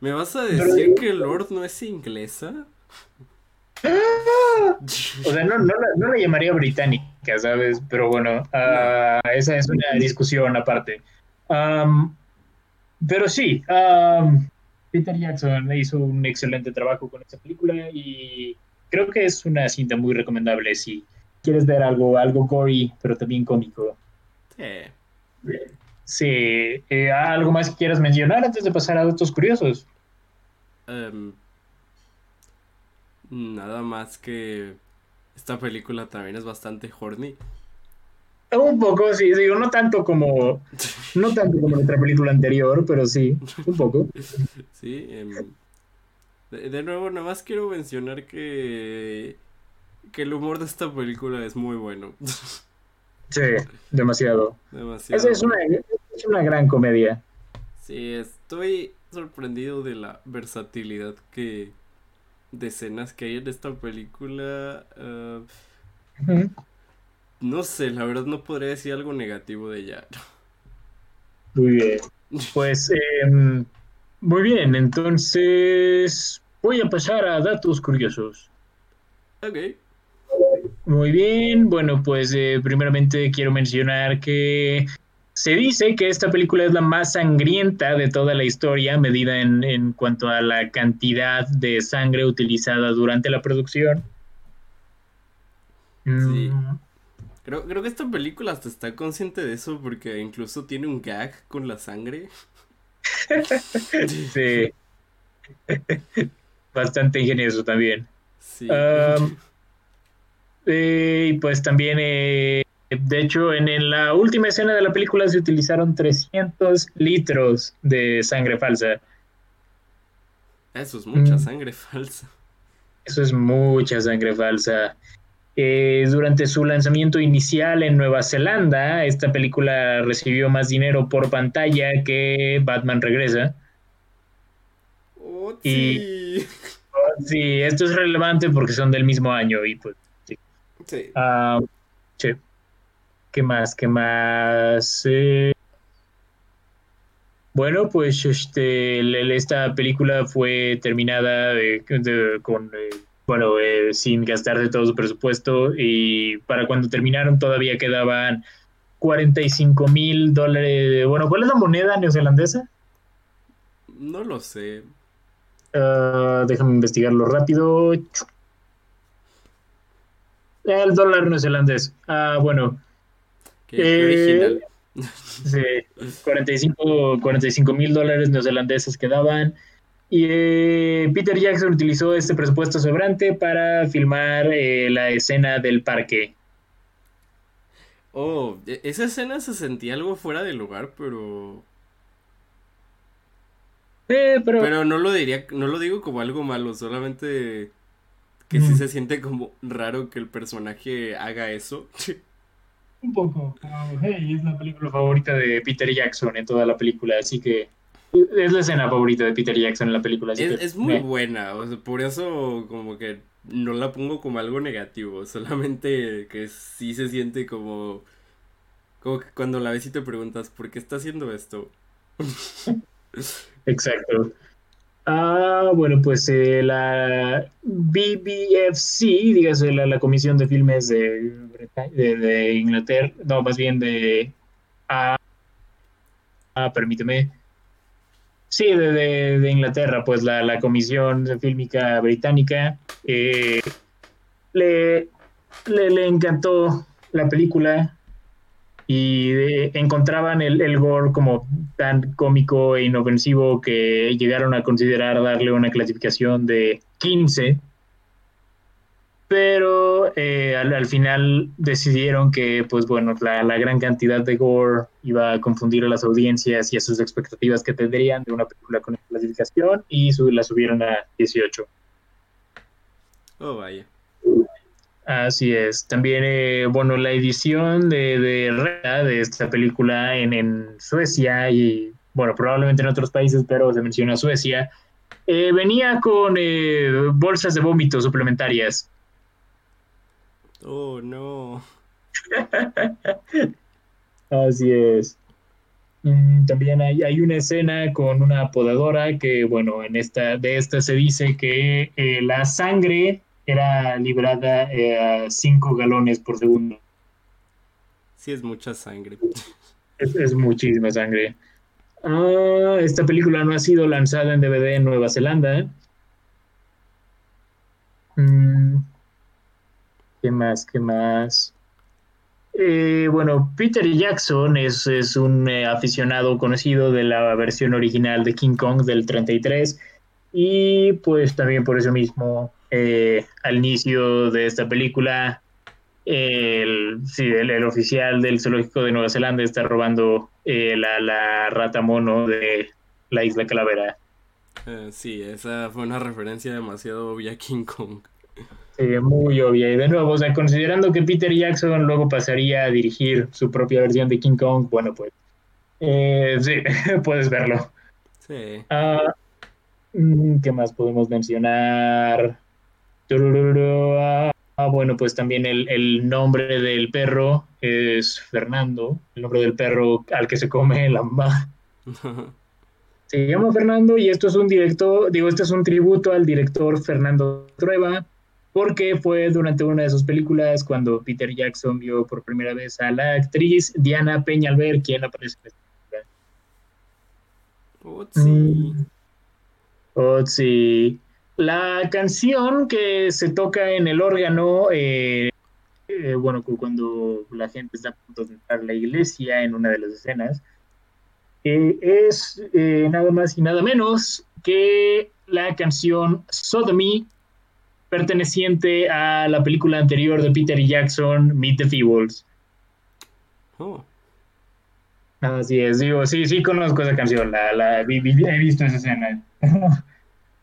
¿Me vas a Pero- decir que Lord no es inglesa? o sea, no, no, la, no la llamaría británica, ¿sabes? Pero bueno, ah, esa es una discusión aparte. Am, pero sí, am, Peter Jackson hizo un excelente trabajo con esta película y creo que es una cinta muy recomendable si quieres ver algo, algo gory, pero también cómico. Sí. Sí, eh, ¿algo más que quieras mencionar antes de pasar a datos curiosos? Em, nada más que esta película también es bastante horny. Un poco, sí, digo, no tanto como, no tanto como nuestra película anterior, pero sí, un poco. Sí, em, de, de nuevo, nada más quiero mencionar que, que el humor de esta película es muy bueno. Sí, demasiado. Demasiado. Esa es una, es una gran comedia. Sí, estoy sorprendido de la versatilidad que de escenas que hay en esta película. Ujú. No sé, la verdad no podría decir algo negativo de ella. Muy bien. Pues, em, muy bien, entonces voy a pasar a datos curiosos. Ok. Muy bien, bueno, pues eh, primeramente quiero mencionar que se dice que esta película es la más sangrienta de toda la historia, medida en, en cuanto a la cantidad de sangre utilizada durante la producción. Sí. Mm, Creo, creo que esta película hasta está consciente de eso porque incluso tiene un gag con la sangre. sí. Bastante ingenioso también. Sí. Um, eh, y pues también, eh, de hecho, en, en la última escena de la película se utilizaron 300 litros de sangre falsa. Eso es mucha mm. sangre falsa. Eso es mucha sangre falsa. Eh, durante su lanzamiento inicial en Nueva Zelanda, esta película recibió más dinero por pantalla que Batman Regresa. Oh, Y- sí. Sí, esto es relevante porque son del mismo año y pues Sí. Ah, sí. ¿Qué más? ¿Qué más? Eh, bueno, pues este, esta película fue terminada de- con, eh, bueno, eh, sin gastarse todo su presupuesto y para cuando terminaron todavía quedaban 45 mil dólares. Bueno, ¿cuál es la moneda neozelandesa? No lo sé. Ah, déjame investigarlo rápido. El dólar neozelandés. Ah, bueno, Qué, qué Eh, original. Sí, 45 mil dólares neozelandeses quedaban. Y eh, Peter Jackson utilizó este presupuesto sobrante para filmar eh, la escena del parque. Oh, e- esa escena se sentía algo fuera de lugar, pero. Eh, pero, Pero no lo diría, no lo digo como algo malo, solamente que sí Ujú. se siente como raro que el personaje haga eso. Un poco. como, hey, es la película favorita de Peter Jackson en toda la película, así que es la escena favorita de Peter Jackson en la película. Es, muy buena, o sea, por eso como que no la pongo como algo negativo, solamente que sí se siente como, como que cuando la ves y te preguntas, ¿por qué está haciendo esto? Exacto. Ah, bueno, pues eh, la BBFC, dígase la, la Comisión de Filmes de, de, de Inglaterra, no, más bien de... Ah, ah, permíteme. Sí, de, de- Inglaterra, pues la, la Comisión Fílmica Británica eh, le, le, le encantó la película y de- encontraban el, el gore como tan cómico e inofensivo que llegaron a considerar darle una clasificación de 15, pero eh, al, al final decidieron que, pues bueno, la, la gran cantidad de gore iba a confundir a las audiencias y a sus expectativas que tendrían de una película con esta clasificación y su- la subieron a 18. Oh, vaya. Así es. También, eh, bueno, la edición de, de, Reda de esta película en, en Suecia y, bueno, probablemente en otros países, pero se menciona Suecia, eh, venía con eh, bolsas de vómito suplementarias. Oh, no. Así es. Mm, También hay, hay una escena con una podadora que, bueno, en esta, de esta se dice que eh, la sangre era liberada eh, a 5 galones por segundo. Sí es mucha sangre. Es, es muchísima sangre. Ah, esta película no ha sido lanzada en DVD en Nueva Zelanda. Mm, ¿Qué más? ¿Qué más? Eh, bueno, Peter Jackson es, es un eh, aficionado conocido de la versión original de King Kong del 33 y pues también por eso mismo eh, al inicio de esta película el, sí, el, el oficial del zoológico de Nueva Zelanda está robando la, la rata mono de la isla Calavera. Sí, esa fue una referencia demasiado obvia a King Kong. Sí, muy obvia. Y de nuevo, o sea, considerando que Peter Jackson luego pasaría a dirigir su propia versión de King Kong, bueno, pues eh, sí, puedes verlo. Sí. Ah, mm, ¿qué más podemos mencionar? Ah, ah, bueno, pues también el, el nombre del perro es Fernando, el nombre del perro al que se come la mamá. Se llama Fernando y esto es un director, digo, esto es un tributo al director Fernando Trueba, porque fue durante una de sus películas cuando Peter Jackson vio por primera vez a la actriz Diana Peñalver, quien aparece en esta película. Otsi. Mm. La canción que se toca en el órgano, eh, eh, bueno, cu- cuando la gente está a punto de entrar a la iglesia en una de las escenas, eh, es nada más y nada menos que la canción Sodomy, perteneciente a la película anterior de Peter Jackson, Meet the Feebles. Oh. Así es, digo, sí, sí conozco esa canción, la, la, vi- vi- he visto esa escena.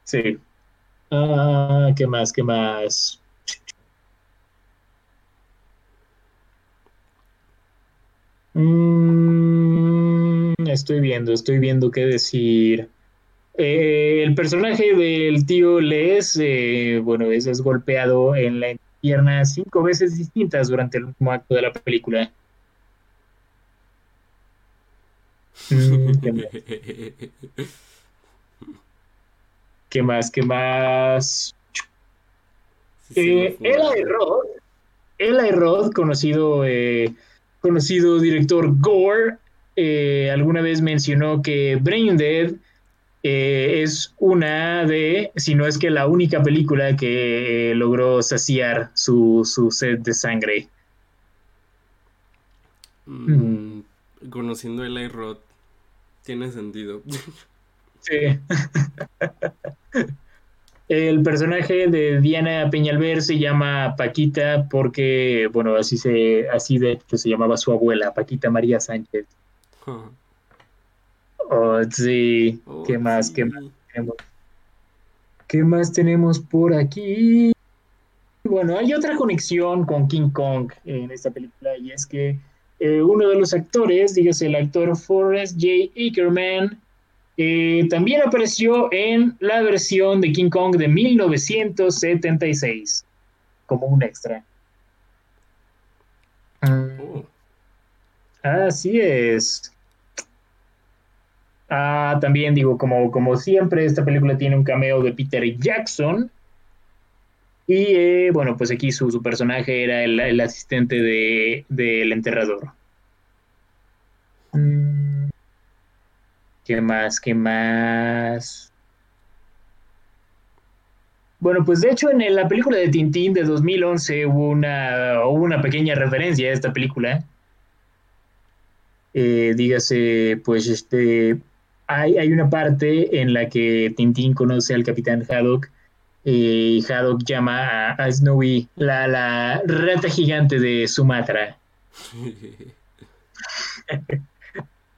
sí. Ah, ¿qué más? ¿Qué más? Mm, estoy viendo, estoy viendo qué decir. Eh, el personaje del tío Les, eh, bueno, es, es golpeado en la pierna cinco veces distintas durante el último acto de la película. Mm, ¿qué más? ¿Qué más? Eh. Eli Roth, Eli Roth, conocido, eh, conocido director Gore, eh, alguna vez mencionó que Brain Dead eh, es una de, si no es que la única película que eh, logró saciar su, su sed de sangre. Mm, conociendo a Eli Roth, tiene sentido. Sí. El personaje de Diana Peñalver se llama Paquita porque, bueno, así se, así de hecho se llamaba su abuela, Paquita María Sánchez. Oh, sí. Oh, ¿Qué más? sí. ¿Qué más tenemos? ¿Qué más tenemos por aquí? Bueno, hay otra conexión con King Kong en esta película y es que eh, uno de los actores, dígase el actor Forrest J. Ackerman, eh, también apareció en la versión de King Kong de 1976 como un extra. Oh, Así es. Ah, también digo, como, como siempre, esta película tiene un cameo de Peter Jackson. Y eh, bueno, pues aquí su, su personaje era el, el asistente de, del enterrador. ¿Qué más? ¿Qué más? Bueno, pues de hecho en la película de Tintín de 2011 hubo una, hubo una pequeña referencia a esta película. Eh, dígase, pues este, hay, hay una parte en la que Tintín conoce al capitán Haddock eh, y Haddock llama a, a Snowy la, la rata gigante de Sumatra.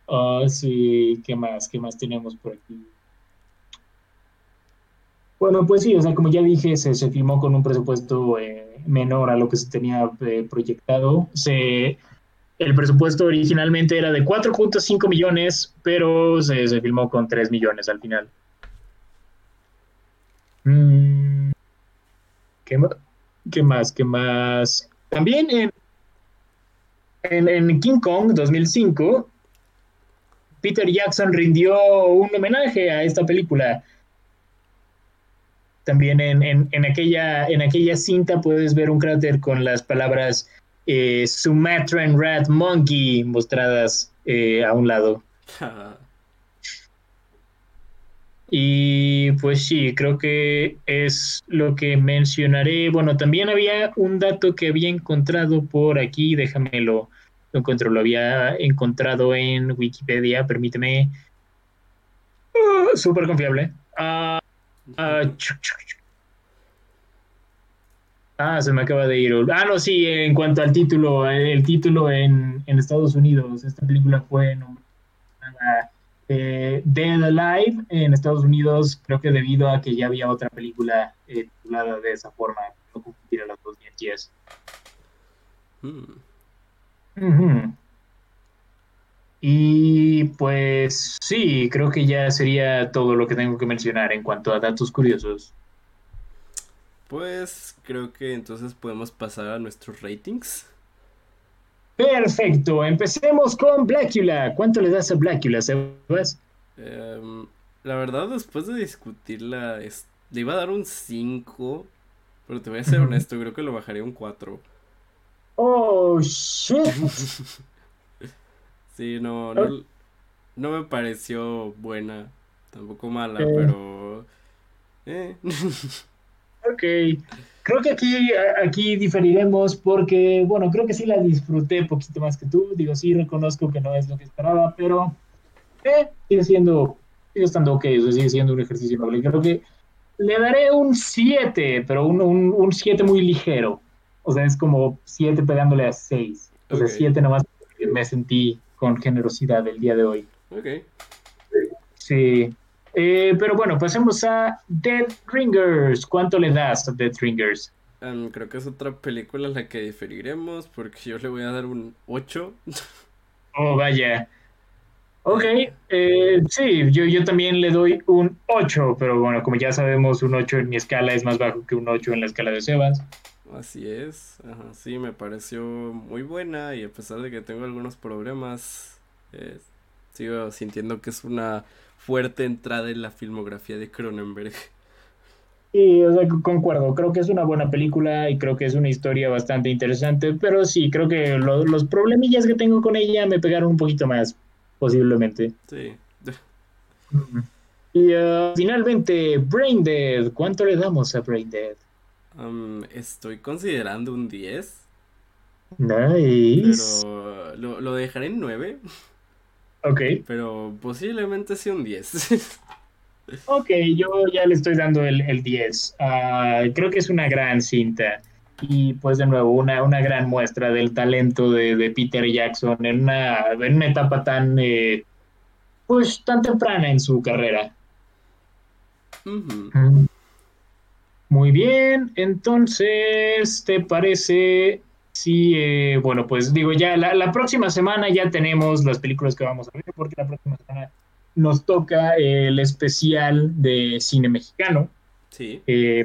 Ah, sí, ¿qué más? ¿Qué más tenemos por aquí? Bueno, pues sí, o sea, como ya dije, se, se filmó con un presupuesto eh, menor a lo que se tenía eh, proyectado. Se, el presupuesto originalmente era de 4.5 millones, pero se, filmó con 3 millones al final. Mm, ¿qué, qué más? ¿Qué más? También en, en, en King Kong 2005, Peter Jackson rindió un homenaje a esta película. También en, en, en aquella, en aquella cinta puedes ver un cráter con las palabras eh, Sumatran Rat Monkey mostradas eh, a un lado. Y pues sí, creo que es lo que mencionaré. Bueno, también había un dato que había encontrado por aquí, déjame lo, encuentro, lo había encontrado en Wikipedia, permíteme. Uh, Súper confiable. Chu. Ah, se me acaba de ir. Ah, no, sí, en cuanto al título, el título en, en Estados Unidos, esta película fue nombrada eh, Dead Alive en Estados Unidos, creo que debido a que ya había otra película eh, titulada de esa forma, no confundir a las dos. Ujú. Y pues sí, creo que ya sería todo lo que tengo que mencionar en cuanto a datos curiosos. Pues creo que entonces podemos pasar a nuestros ratings. Perfecto, empecemos con Blackula. ¿Cuánto le das a Blackula, Sebas? Em, la verdad, después de discutirla, es- le iba a dar un 5, pero te voy a ser honesto, creo que lo bajaré un 4. Oh, shit. Sí, no, no, no me pareció buena, tampoco mala, Eh. pero... Eh. Ok, creo que aquí, aquí diferiremos porque, bueno, creo que sí la disfruté poquito más que tú. Digo, sí reconozco que no es lo que esperaba, pero eh, sigue siendo, sigue estando ok, o sea, sigue siendo un ejercicio noble. Creo que le daré un 7, pero un, un, un 7 muy ligero. O sea, es como 7 pegándole a 6. O sea, Ok. 7 nomás porque me sentí con generosidad el día de hoy. Ok. Sí. Eh, pero bueno, pasemos a Dead Ringers. ¿Cuánto le das a Dead Ringers? Em, creo que es otra película en la que diferiremos porque yo le voy a dar un 8. Oh, vaya. Ok, eh, sí, yo, yo también le doy un 8, pero bueno, como ya sabemos, un 8 en mi escala es más bajo que un 8 en la escala de Sebas. Así es, ajá, sí, me pareció muy buena y a pesar de que tengo algunos problemas, eh, sigo sintiendo que es una fuerte entrada en la filmografía de Cronenberg. Y, o sea, concuerdo, creo que es una buena película y creo que es una historia bastante interesante, pero sí, creo que lo- los problemillas que tengo con ella me pegaron un poquito más, posiblemente. Sí, Y ah, finalmente, Brain Dead. ¿Cuánto le damos a Brain Dead? Am, estoy considerando un 10, Nice. pero lo, lo dejaré en 9, Ok, pero posiblemente sea un 10. ok, yo ya le estoy dando el, el 10. Ah, creo que es una gran cinta. Y pues de nuevo, una, una gran muestra del talento de, de Peter Jackson en una, en una etapa tan, eh, pues, tan temprana en su carrera. Ujú. Muy bien, entonces, ¿te parece sí, eh, bueno, pues digo, ya la, la próxima semana ya tenemos las películas que vamos a ver, porque la próxima semana nos toca el especial de cine mexicano, Sí. eh,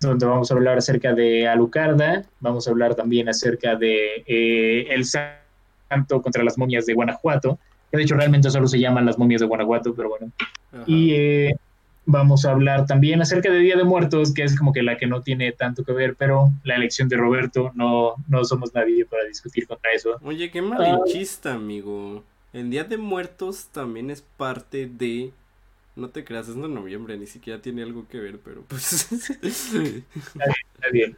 donde vamos a hablar acerca de Alucarda, vamos a hablar también acerca de eh, El Santo contra las momias de Guanajuato, que de hecho realmente solo se llaman las momias de Guanajuato, pero bueno. Ajá. Y eh, vamos a hablar también acerca de Día de Muertos, que es como que la que no tiene tanto que ver, pero la elección de Roberto, no, no somos nadie para discutir contra eso. Oye, qué malinchista, amigo. El Día de Muertos también es parte de... No te creas, es de noviembre, ni siquiera tiene algo que ver, pero pues... Está bien.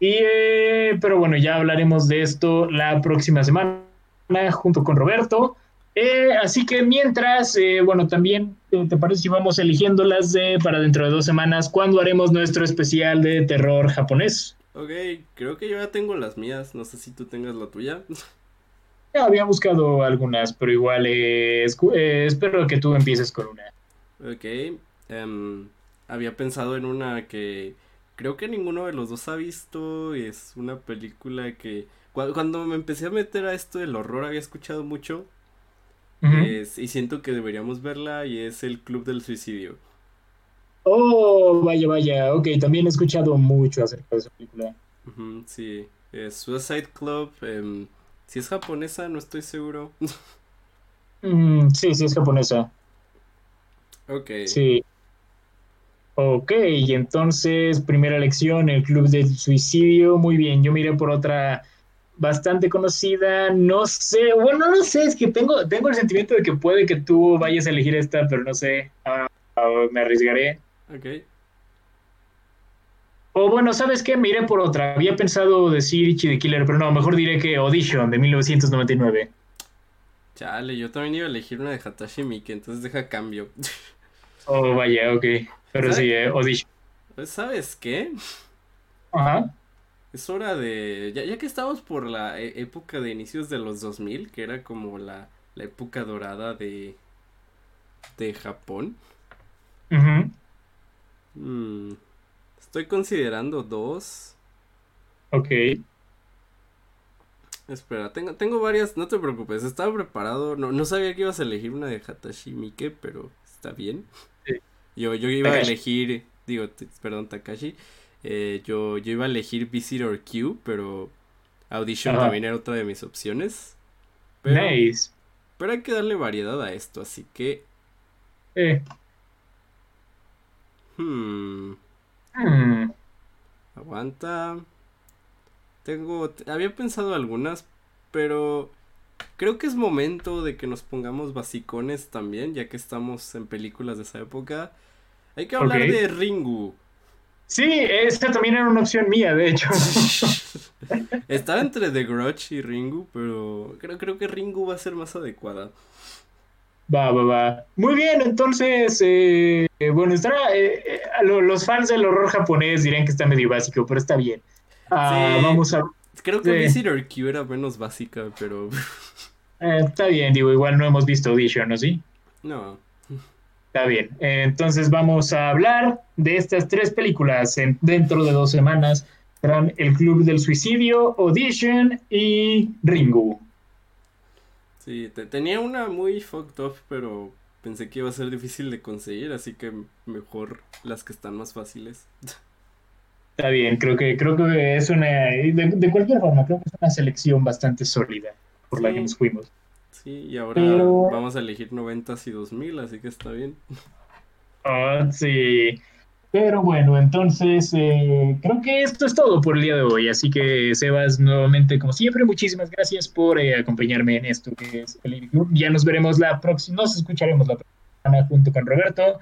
Y, eh, pero bueno, ya hablaremos de esto la próxima semana junto con Roberto. Eh, así que mientras, eh, bueno, también, eh, ¿te parece si vamos eligiendo las de para dentro de dos semanas? ¿Cuándo haremos nuestro especial de terror japonés? ok, creo que yo ya tengo las mías, no sé si tú tengas la tuya. Ya había buscado algunas, pero igual eh, eh, espero que tú empieces con una. Ok, em, había pensado en una que creo que ninguno de los dos ha visto, es una película que cua- cuando me empecé a meter a esto del horror había escuchado mucho Es- y siento que deberíamos verla y es El Club del Suicidio. Oh, vaya, vaya. Ok, también he escuchado mucho acerca de esa película. Sí, es Suicide Club, em, si es japonesa no estoy seguro. Mm, sí, sí, es japonesa. Ok, Sí. Ok, y entonces, primera lección, el Club del Suicidio. Muy bien, yo miré por otra bastante conocida. No sé, bueno, no sé, es que tengo, tengo el sentimiento de que puede que tú vayas a elegir esta, pero no sé. Ah, ah, me arriesgaré. ok. O bueno, ¿sabes qué? Miré por otra. Había pensado decir Ichi the Killer, pero no, mejor diré que Audition de 1999. Chale, yo también iba a elegir una de Hatashi Miike, entonces deja cambio. Oh, vaya, ok. Pero sí, eh, Audition. ¿Sabes qué? Ajá. Es hora de... Ya, ya que estamos por la e- época de inicios de los 2000, que era como la, la época dorada de... de Japón. Mm, estoy considerando dos. Ok. Espera, tengo, tengo varias, no te preocupes, estaba preparado. No, no sabía que ibas a elegir una de Hatashi Miike, pero está bien. Sí. Yo, yo iba a elegir, digo, perdón, Takashi. Eh, yo, yo iba a elegir Visitor Q, pero Audition Ajá. también era otra de mis opciones. Pero, Nice. pero hay que darle variedad a esto, así que... Eh. Hmm, hmm. aguanta. Tengo, había pensado algunas, pero creo que es momento de que nos pongamos basicones también, ya que estamos en películas de esa época. Hay que hablar de Ringu. Sí, esta también era una opción mía, de hecho. Estaba entre The Grudge y Ringu, pero creo, creo que Ringu va a ser más adecuada. Va, va, va. Muy bien, entonces, eh, bueno, estará, eh, eh, lo- los fans del horror japonés dirán que está medio básico, pero está bien. Ah, Sí. Vamos a... Creo que Sí. Visitor Q era menos básica, pero eh, está bien, digo, igual no hemos visto Audition, ¿no? ¿Sí? no. Está bien. Entonces vamos a hablar de estas tres películas en- dentro de dos semanas. Serán El Club del Suicidio, Audition y Ringu. Sí, te- tenía una muy fucked up, pero pensé que iba a ser difícil de conseguir, así que mejor las que están más fáciles. Está bien, creo que, creo que es una, de, de cualquier forma, creo que es una selección bastante sólida por la que nos fuimos. Sí, y ahora Pero- vamos a elegir noventas y dos mil, así que está bien. Ah, sí. Pero bueno, entonces eh, creo que esto es todo por el día de hoy. Así que, Sebas, nuevamente, como siempre, muchísimas gracias por eh, acompañarme en esto que es el Club. Ya nos veremos la próxima, nos escucharemos la próxima junto con Roberto.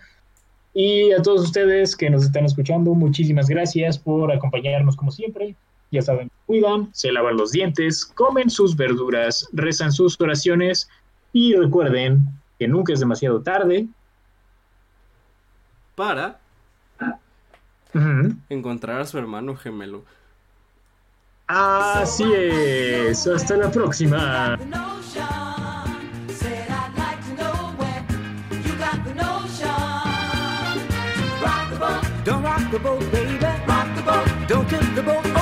Y a todos ustedes que nos están escuchando, muchísimas gracias por acompañarnos como siempre. Ya saben, cuidan, se lavan los dientes, comen sus verduras, rezan sus oraciones y recuerden que nunca es demasiado tarde. Para encontrar a su hermano gemelo. Así es. Hasta la próxima. the. Rock the boat, Don't rock the boat, baby. rock the boat, Don't tip the boat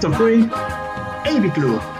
Esto fue AV Club.